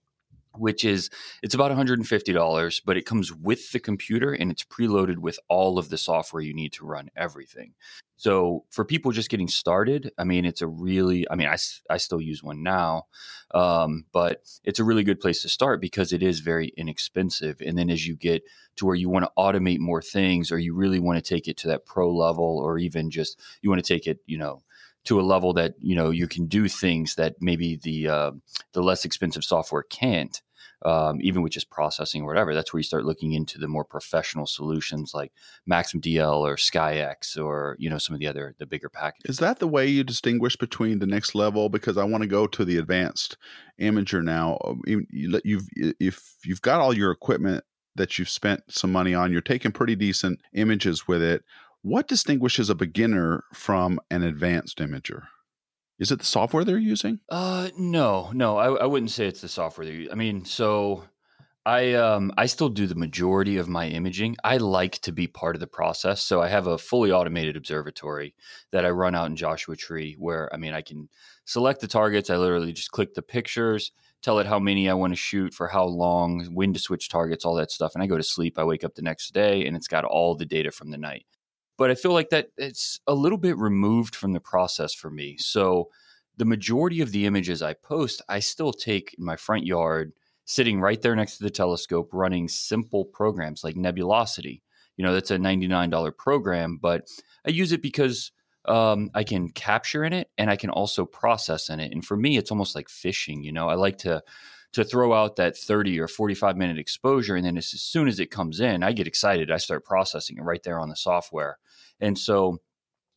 which is it's about $150 but it comes with the computer and it's preloaded with all of the software you need to run everything. So for people just getting started i mean it's a really i mean i, I still use one now um, but it's a really good place to start because it is very inexpensive. And then as you get to where you want to automate more things or you really want to take it to that pro level or even just you want to take it you know to a level that you know you can do things that maybe the uh, the less expensive software can't um, even with just processing or whatever. That's where you start looking into the more professional solutions like Maxim DL or SkyX or you know some of the other the bigger packages. Is that the way you distinguish between the next level? Because I want to go to the advanced imager now. Um, you've if you've got all your equipment that you've spent some money on, you're taking pretty decent images with it. What distinguishes a beginner from an advanced imager? Is it the software they're using? Uh, no, no, I, I wouldn't say it's the software. They use. I mean, so I um I still do the majority of my imaging. I like to be part of the process, so I have a fully automated observatory that I run out in Joshua Tree, where I mean I can select the targets. I literally just click the pictures, tell it how many I want to shoot for how long, when to switch targets, all that stuff, and I go to sleep. I wake up the next day, and it's got all the data from the night but I feel like that it's a little bit removed from the process for me. So the majority of the images I post, I still take in my front yard, sitting right there next to the telescope, running simple programs like Nebulosity. You know, that's a $99 program, but I use it because um, I can capture in it and I can also process in it. And for me, it's almost like fishing. You know, I like to to throw out that 30 or 45 minute exposure. And then as, soon as it comes in, I get excited. I start processing it right there on the software. And so,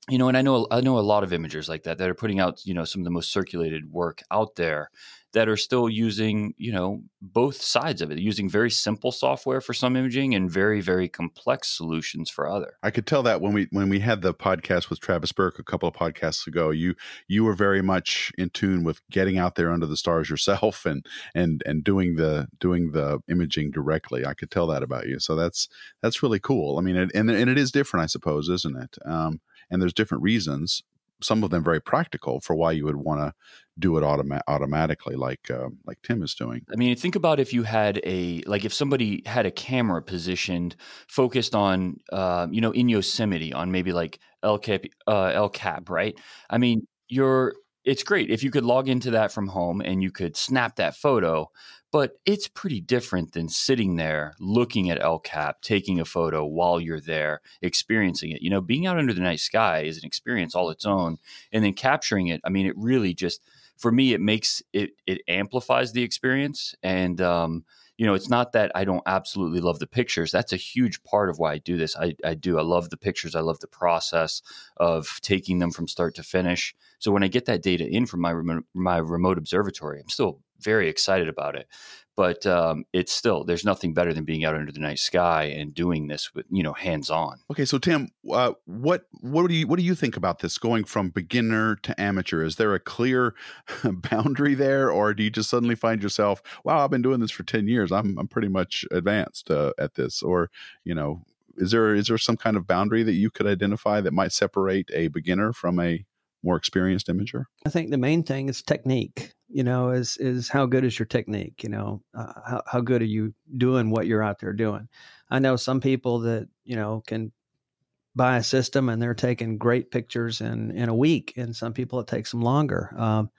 you know, and I know I know a lot of imagers like that that are putting out, you know, some of the most circulated work out there that are still using, you know, both sides of it, using very simple software for some imaging and very, very complex solutions for other. I could tell that when we when we had the podcast with Travis Burke a couple of podcasts ago, you you were very much in tune with getting out there under the stars yourself and and and doing the doing the imaging directly. I could tell that about you. So that's that's really cool. I mean, it, and and it is different, I suppose, isn't it? Um, and there's different reasons some of them very practical for why you would want to do it automa- automatically like uh, like Tim is doing. I mean, think about if you had a like if somebody had a camera positioned focused on uh, you know in Yosemite on maybe like El Cap uh, El Cap, right? I mean, you're it's great if you could log into that from home and you could snap that photo, but it's pretty different than sitting there looking at El Cap, taking a photo while you're there, experiencing it. You know, being out under the night sky is an experience all its own, and then capturing it. I mean, it really just for me, it makes it it amplifies the experience and um, you know, it's not that I don't absolutely love the pictures. That's a huge part of why I do this. I, I do. I love the pictures. I love the process of taking them from start to finish. So when I get that data in from my remote, my remote observatory, I'm still very excited about it but um, it's still there's nothing better than being out under the night sky and doing this with you know hands on. Okay, so Tim, uh, what what do you what do you think about this going from beginner to amateur? Is there a clear *laughs* boundary there, or do you just suddenly find yourself, wow, I've been doing this for ten years, I'm I'm pretty much advanced uh, at this, or you know, is there is there some kind of boundary that you could identify that might separate a beginner from a more experienced imager? I think the main thing is technique you know is is how good is your technique you know uh, how, how good are you doing what you're out there doing? I know some people that you know can buy a system and they're taking great pictures in in a week and some people it takes them longer. Um,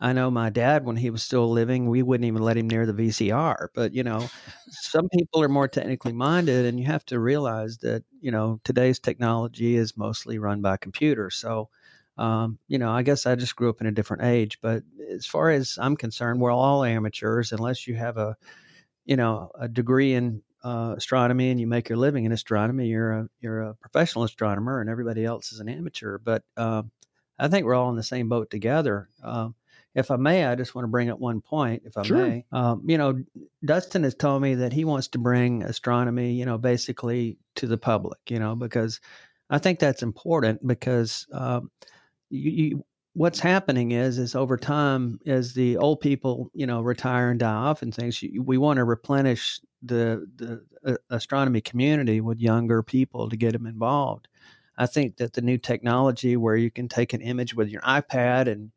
i know my dad when he was still living we wouldn't even let him near the vcr but you know some people are more technically minded and you have to realize that you know today's technology is mostly run by computers. So um, you know, I guess I just grew up in a different age. But as far as I'm concerned, we're all amateurs unless you have a, you know, a degree in uh, astronomy and you make your living in astronomy. You're a you're a professional astronomer, and everybody else is an amateur. But uh, I think we're all in the same boat together. Uh, if I may, I just want to bring up one point, if I sure. may. Um, you know, Dustin has told me that he wants to bring astronomy, you know, basically to the public, you know, because I think that's important because um, you, you, what's happening is is over time as the old people you know retire and die off and things we want to replenish the the uh, astronomy community with younger people to get them involved. I think that the new technology where you can take an image with your ipad and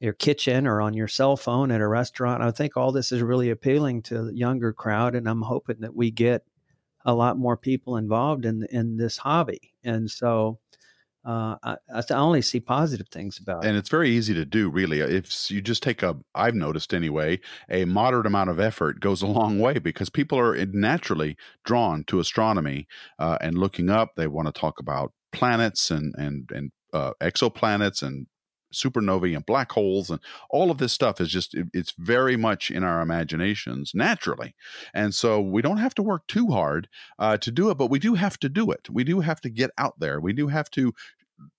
your kitchen or on your cell phone at a restaurant i think all this is really appealing to the younger crowd and i'm hoping that we get a lot more people involved in in this hobby. And so uh, I, I, only see positive things about it. And it's very easy to do, really. If you just take a, I've noticed anyway, a moderate amount of effort goes a *laughs* long way because people are naturally drawn to astronomy uh, and looking up. They want to talk about planets and and and uh, exoplanets and supernovae and black holes and all of this stuff is just it, it's very much in our imaginations naturally and so we don't have to work too hard uh, to do it but we do have to do it we do have to get out there we do have to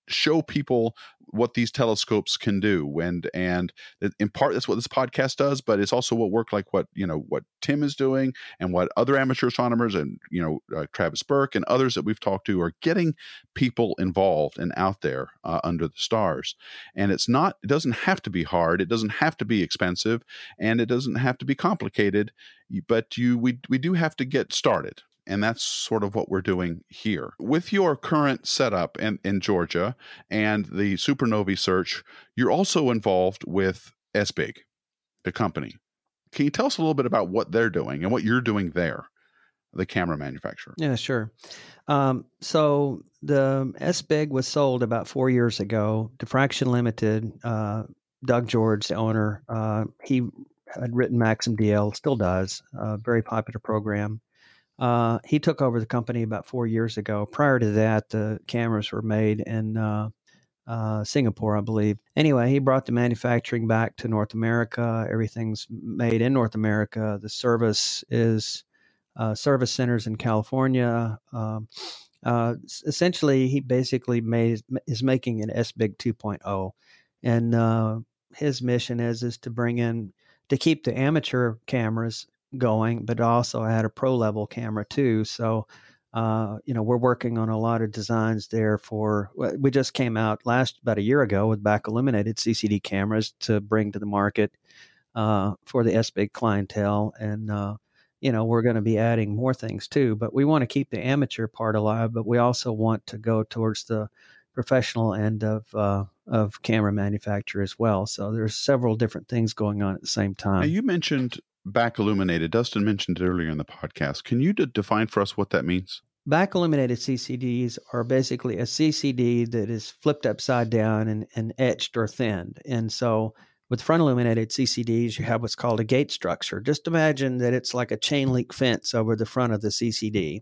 show people what these telescopes can do and and in part that's what this podcast does but it's also what work like what you know what tim is doing and what other amateur astronomers and you know uh, travis burke and others that we've talked to are getting people involved and out there uh, under the stars. And it's not it doesn't have to be hard it doesn't have to be expensive and it doesn't have to be complicated but you we, we do have to get started and that's sort of what we're doing here. With your current setup in, in Georgia and the supernovae search, you're also involved with SBIG, the company. Can you tell us a little bit about what they're doing and what you're doing there, the camera manufacturer? Yeah, sure. Um, so the SBIG was sold about four years ago. Diffraction Limited, uh, Doug George, the owner, uh, he had written Maxim DL, still does, a very popular program. Uh, he took over the company about four years ago. Prior to that, the cameras were made in uh, uh, Singapore, I believe. Anyway, he brought the manufacturing back to North America. Everything's made in North America. The service is uh, service centers in California. Um, uh, essentially, he basically made is making an SBIG 2.0, and uh, his mission is is to bring in to keep the amateur cameras going, but also I had a pro level camera too. So, uh, you know, we're working on a lot of designs there for. We just came out last about a year ago with back illuminated CCD cameras to bring to the market uh, for the SBIG clientele, and uh, you know we're going to be adding more things too. But we want to keep the amateur part alive, but we also want to go towards the professional end of uh, of camera manufacture as well. So there's several different things going on at the same time. Now you mentioned back illuminated. Dustin mentioned it earlier in the podcast. Can you d- define for us what that means? Back illuminated CCDs are basically a CCD that is flipped upside down and, and etched or thinned. And so with front illuminated CCDs, you have what's called a gate structure. Just imagine that it's like a chain link fence over the front of the CCD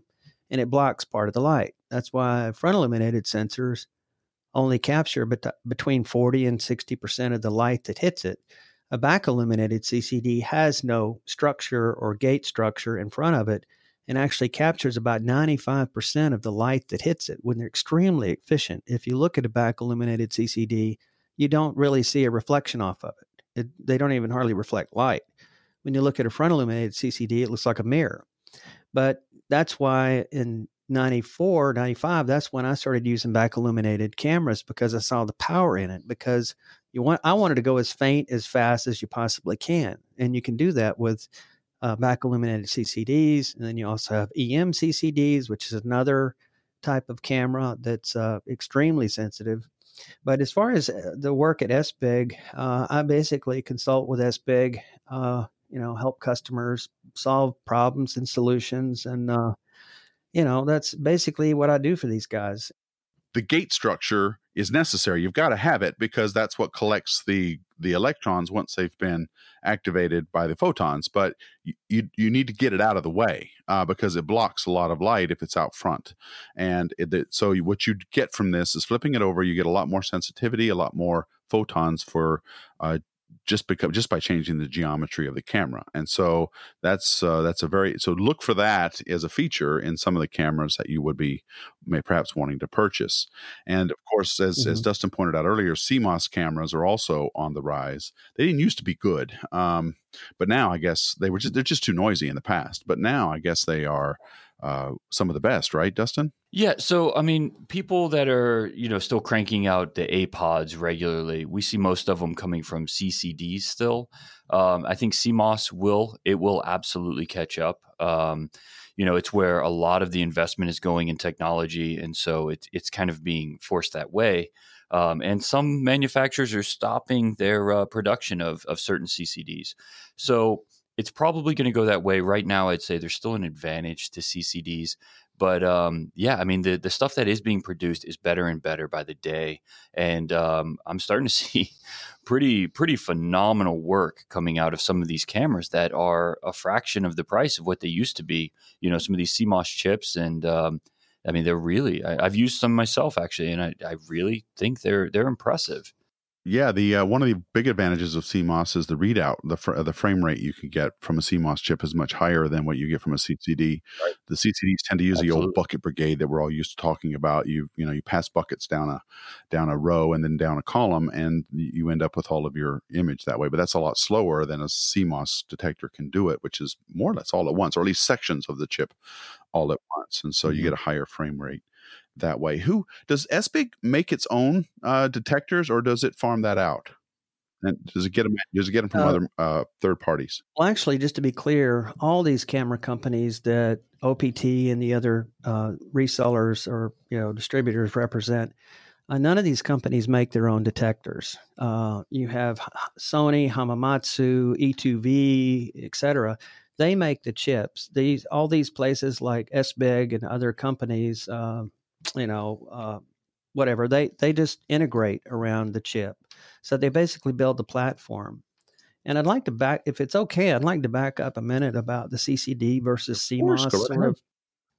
and it blocks part of the light. That's why front illuminated sensors only capture bet- between 40 and 60% of the light that hits it. A back illuminated CCD has no structure or gate structure in front of it and actually captures about 95% of the light that hits it when they're extremely efficient. If you look at a back illuminated CCD, you don't really see a reflection off of it. it. They don't even hardly reflect light. When you look at a front illuminated CCD, it looks like a mirror. But that's why in 94, 95, that's when I started using back illuminated cameras because I saw the power in it. Because you want, I wanted to go as faint as fast as you possibly can, and you can do that with uh, back illuminated CCDs, and then you also have EM CCDs, which is another type of camera that's uh, extremely sensitive. But as far as uh, the work at SBIG, uh, I basically consult with SBIG, uh, you know, help customers solve problems and solutions, and uh, you know, that's basically what I do for these guys. The gate structure is necessary. You've got to have it because that's what collects the the electrons once they've been activated by the photons. But you you, need to get it out of the way uh, because it blocks a lot of light if it's out front. And it, it, so what you get from this is flipping it over. You get a lot more sensitivity, a lot more photons for uh, just because just by changing the geometry of the camera and so that's uh, that's a very so look for that as a feature in some of the cameras that you would be may perhaps wanting to purchase and of course as, mm-hmm. as dustin pointed out earlier cmos cameras are also on the rise they didn't used to be good um, but now i guess they were just they're just too noisy in the past but now i guess they are uh, some of the best, right, Dustin? Yeah. So, I mean, people that are, you know, still cranking out the APODs regularly, we see most of them coming from CCDs still. Um, I think CMOS will, it will absolutely catch up. Um, you know, it's where a lot of the investment is going in technology. And so it's, it's kind of being forced that way. Um, and some manufacturers are stopping their uh, production of, of certain CCDs. So, it's probably going to go that way right now. I'd say there's still an advantage to CCDs, but um, yeah, I mean the the stuff that is being produced is better and better by the day, and um, I'm starting to *laughs* see pretty pretty phenomenal work coming out of some of these cameras that are a fraction of the price of what they used to be. You know, some of these CMOS chips, and um, I mean they're really I, have used some myself actually, and I, I really think they're they're impressive. Yeah, the uh, one of the big advantages of CMOS is the readout. The fr- the frame rate you can get from a CMOS chip is much higher than what you get from a CCD. Right. The CCDs tend to use Absolutely. the old bucket brigade that we're all used to talking about. You you know you pass buckets down a down a row and then down a column, and you end up with all of your image that way. But that's a lot slower than a CMOS detector can do it, which is more or less all at once, or at least sections of the chip all at once, and so mm-hmm. you get a higher frame rate that way. Who does SBIG make its own uh, detectors, or does it farm that out? And does it get them? Does it get them from uh, other uh, third parties? Well, actually, just to be clear, all these camera companies that OPT and the other uh, resellers or you know distributors represent, uh, none of these companies make their own detectors. Uh, you have Sony, Hamamatsu, E2V, etc. They make the chips. These all these places like SBIG and other companies you know, uh, whatever. They they just integrate around the chip. So they basically build the platform. And I'd like to back, if it's okay, I'd like to back up a minute about the CCD versus CMOS. sort of,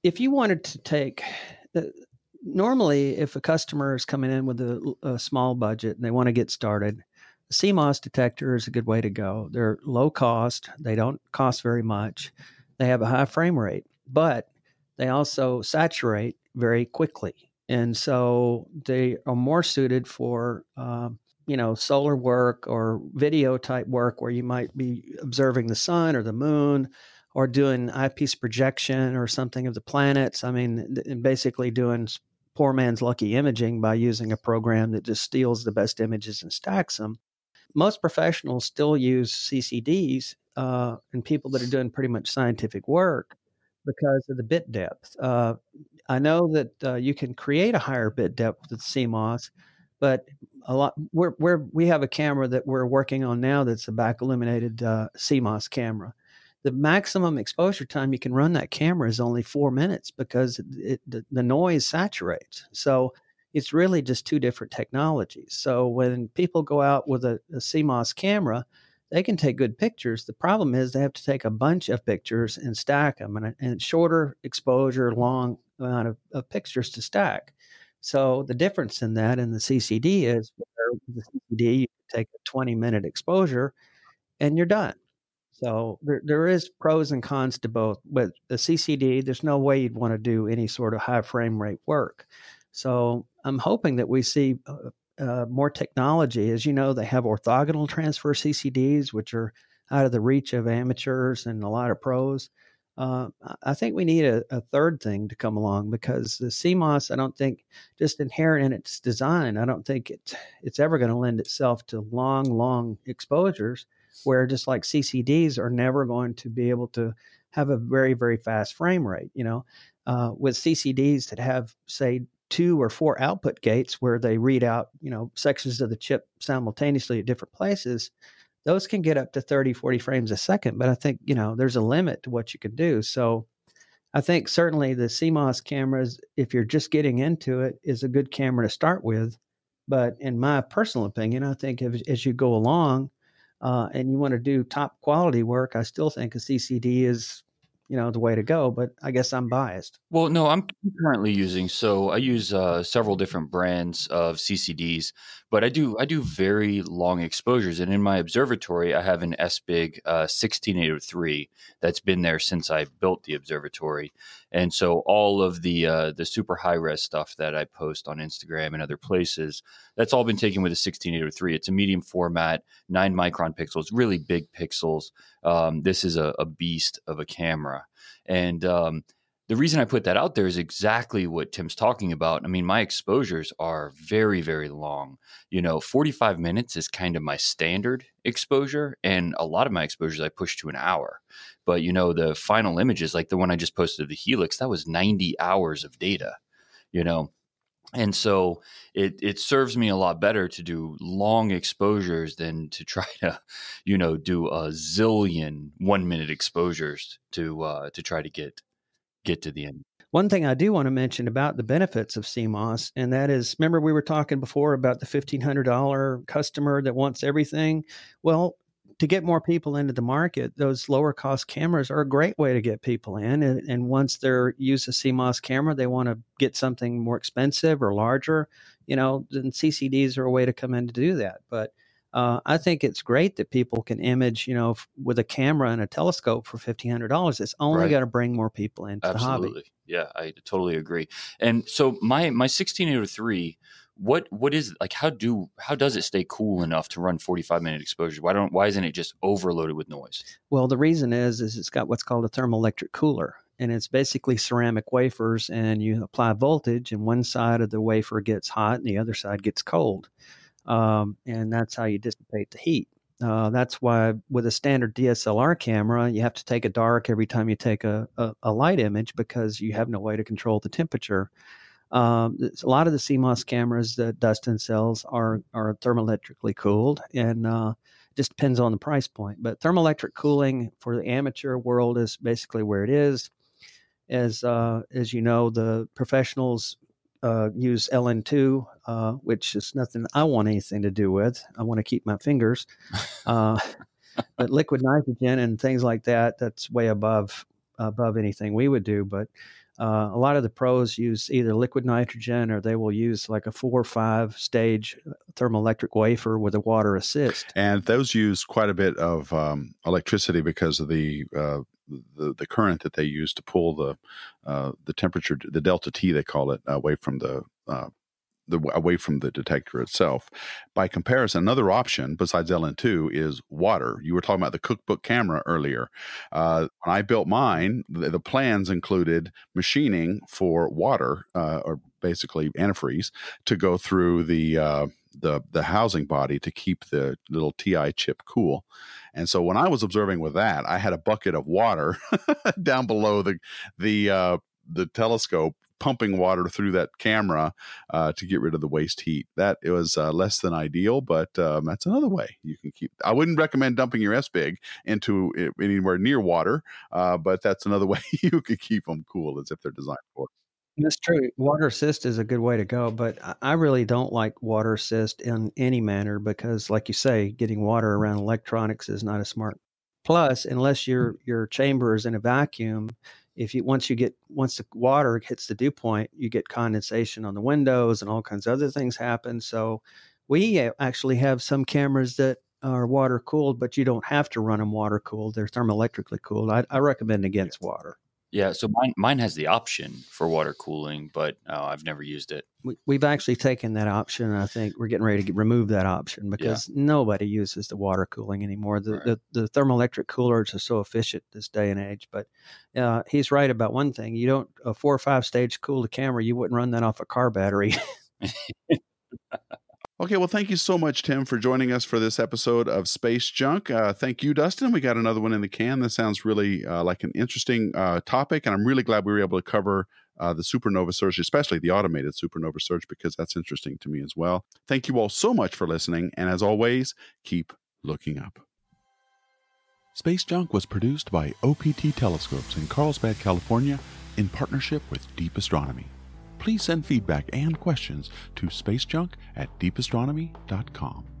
if you wanted to take, uh, normally, if a customer is coming in with a, a small budget and they want to get started, the CMOS detector is a good way to go. They're low cost, they don't cost very much, they have a high frame rate, but they also saturate very quickly. And so they are more suited for, uh, you know, solar work or video type work where you might be observing the sun or the moon or doing eyepiece projection or something of the planets. I mean, and basically doing poor man's lucky imaging by using a program that just steals the best images and stacks them. Most professionals still use CCDs uh, and people that are doing pretty much scientific work because of the bit depth. Uh, I know that uh, you can create a higher bit depth with CMOS, but a lot we're, we're we have a camera that we're working on now that's a back illuminated uh, CMOS camera. The maximum exposure time you can run that camera is only four minutes because it, the, the noise saturates. So it's really just two different technologies. So when people go out with a, a CMOS camera, they can take good pictures. The problem is they have to take a bunch of pictures and stack them, and, uh, and shorter exposure, long amount of, of, pictures to stack. So the difference in that and the CCD is the CCD you take a 20 minute exposure and you're done. So there, there is pros and cons to both. But the CCD, there's no way you'd want to do any sort of high frame rate work. So I'm hoping that we see uh, uh, more technology. As you know, they have orthogonal transfer CCDs, which are out of the reach of amateurs and a lot of pros. Uh, I think we need a, a, third thing to come along because the CMOS, I don't think, just inherent in its design, I don't think it, it's ever going to lend itself to long, long exposures where just like CCDs are never going to be able to have a very, very fast frame rate. You know, uh, with CCDs that have, say, two or four output gates where they read out, you know, sections of the chip simultaneously at different places, those can get up to 30, 40 frames a second. But I think, you know, there's a limit to what you can do. So I think certainly the CMOS cameras, if you're just getting into it, is a good camera to start with. But in my personal opinion, I think if, as you go along uh, and you want to do top quality work, I still think a CCD is you know the way to go but i guess i'm biased. Well no i'm currently using so i use uh, several different brands of ccds but i do i do very long exposures and in my observatory i have an SBIG uh, 16803 that's been there since i built the observatory and so all of the uh, the super high res stuff that i post on instagram and other places that's all been taken with a 16803 it's a medium format 9 micron pixels really big pixels um, this is a, a, beast of a camera. And um, the reason I put that out there is exactly what Tim's talking about. I mean, my exposures are very, very long. You know, 45 minutes is kind of my standard exposure. And a lot of my exposures I push to an hour. But, you know, the final images, like the one I just posted of the Helix, that was 90 hours of data, you know and so it it serves me a lot better to do long exposures than to try *laughs* to you know do a zillion one minute exposures to uh to try to get get to the end one thing I do want to mention about the benefits of CMOS, and that is remember, we were talking before about the $1,500 customer that wants everything. Well, to get more people into the market, those lower cost cameras are a great way to get people in. And, and once they're use a CMOS camera, they want to get something more expensive or larger, you know, then CCDs are a way to come in to do that. But uh, I think it's great that people can image, you know, f- with a camera and a telescope for fifteen hundred dollars. It's only right. got to bring more people into Absolutely. the hobby. Yeah, I totally agree. And so my my sixteen eight oh three what what is like how do how does it stay cool enough to run 45 minute exposure why don't why isn't it just overloaded with noise well the reason is is it's got what's called a thermoelectric cooler and it's basically ceramic wafers and you apply voltage and one side of the wafer gets hot and the other side gets cold um, and that's how you dissipate the heat uh, that's why with a standard DSLR camera, you have to take a dark every time you take a, a, a light image because you have no way to control the temperature. Um, a lot of the CMOS cameras that Dustin sells are are thermoelectrically cooled, and uh, just depends on the price point. But thermoelectric cooling for the amateur world is basically where it is. As uh, as you know, the professionals uh, use LN2, uh, which is nothing I want anything to do with. I want to keep my fingers. Uh, but *laughs* liquid nitrogen and things like that, that's way above above anything we would do. But uh, a lot of the pros use either liquid nitrogen or they will use like a four or five stage uh, thermoelectric wafer with a water assist. And those use quite a bit of um, electricity because of the, uh, the the current that they use to pull the uh, the temperature, the delta T they call it, away from the uh, the, away from the detector itself. By comparison, another option besides LN2 is water. You were talking about the cookbook camera earlier. Uh, when I built mine, the, the, plans included machining for water, uh, or basically antifreeze, to go through the uh, the the housing body to keep the little TI chip cool. And so when I was observing with that, I had a bucket of water *laughs* down below the the uh, the telescope pumping water through that camera uh, to get rid of the waste heat. That it was uh, less than ideal, but um, that's another way you can keep. I wouldn't recommend dumping your SBIG into anywhere near water, uh, but that's another *laughs* way you could keep them cool as if they're designed for. That's true. Water assist is a good way to go, but I really don't like water assist in any manner because, like you say, getting water around electronics is not a smart. Plus, unless your your chamber is in a vacuum, if you once you get once the water hits the dew point, you get condensation on the windows and all kinds of other things happen. So we actually have some cameras that are water cooled, but you don't have to run them water cooled. They're thermoelectrically cooled. I, I recommend against water. Yeah, so mine mine has the option for water cooling, but uh, I've never used it. We, have actually taken that option. I think we're getting ready to get, remove that option because yeah. nobody uses the water cooling anymore. The, right. the, the thermoelectric coolers are so efficient this day and age. But uh, he's right about one thing: you don't a four or five stage cool the camera. You wouldn't run that off a car battery. *laughs* *laughs* Okay, well, thank you so much, Tim, for joining us for this episode of Space Junk. Uh, thank you, Dustin. We got another one in the can. This sounds really uh, like an interesting uh, topic, and I'm really glad we were able to cover uh, the supernova search, especially the automated supernova search, because that's interesting to me as well. Thank you all so much for listening, and as always, keep looking up. Space Junk was produced by OPT Telescopes in Carlsbad, California, in partnership with Deep Astronomy please send feedback and questions to spacejunk at deepastronomy.com.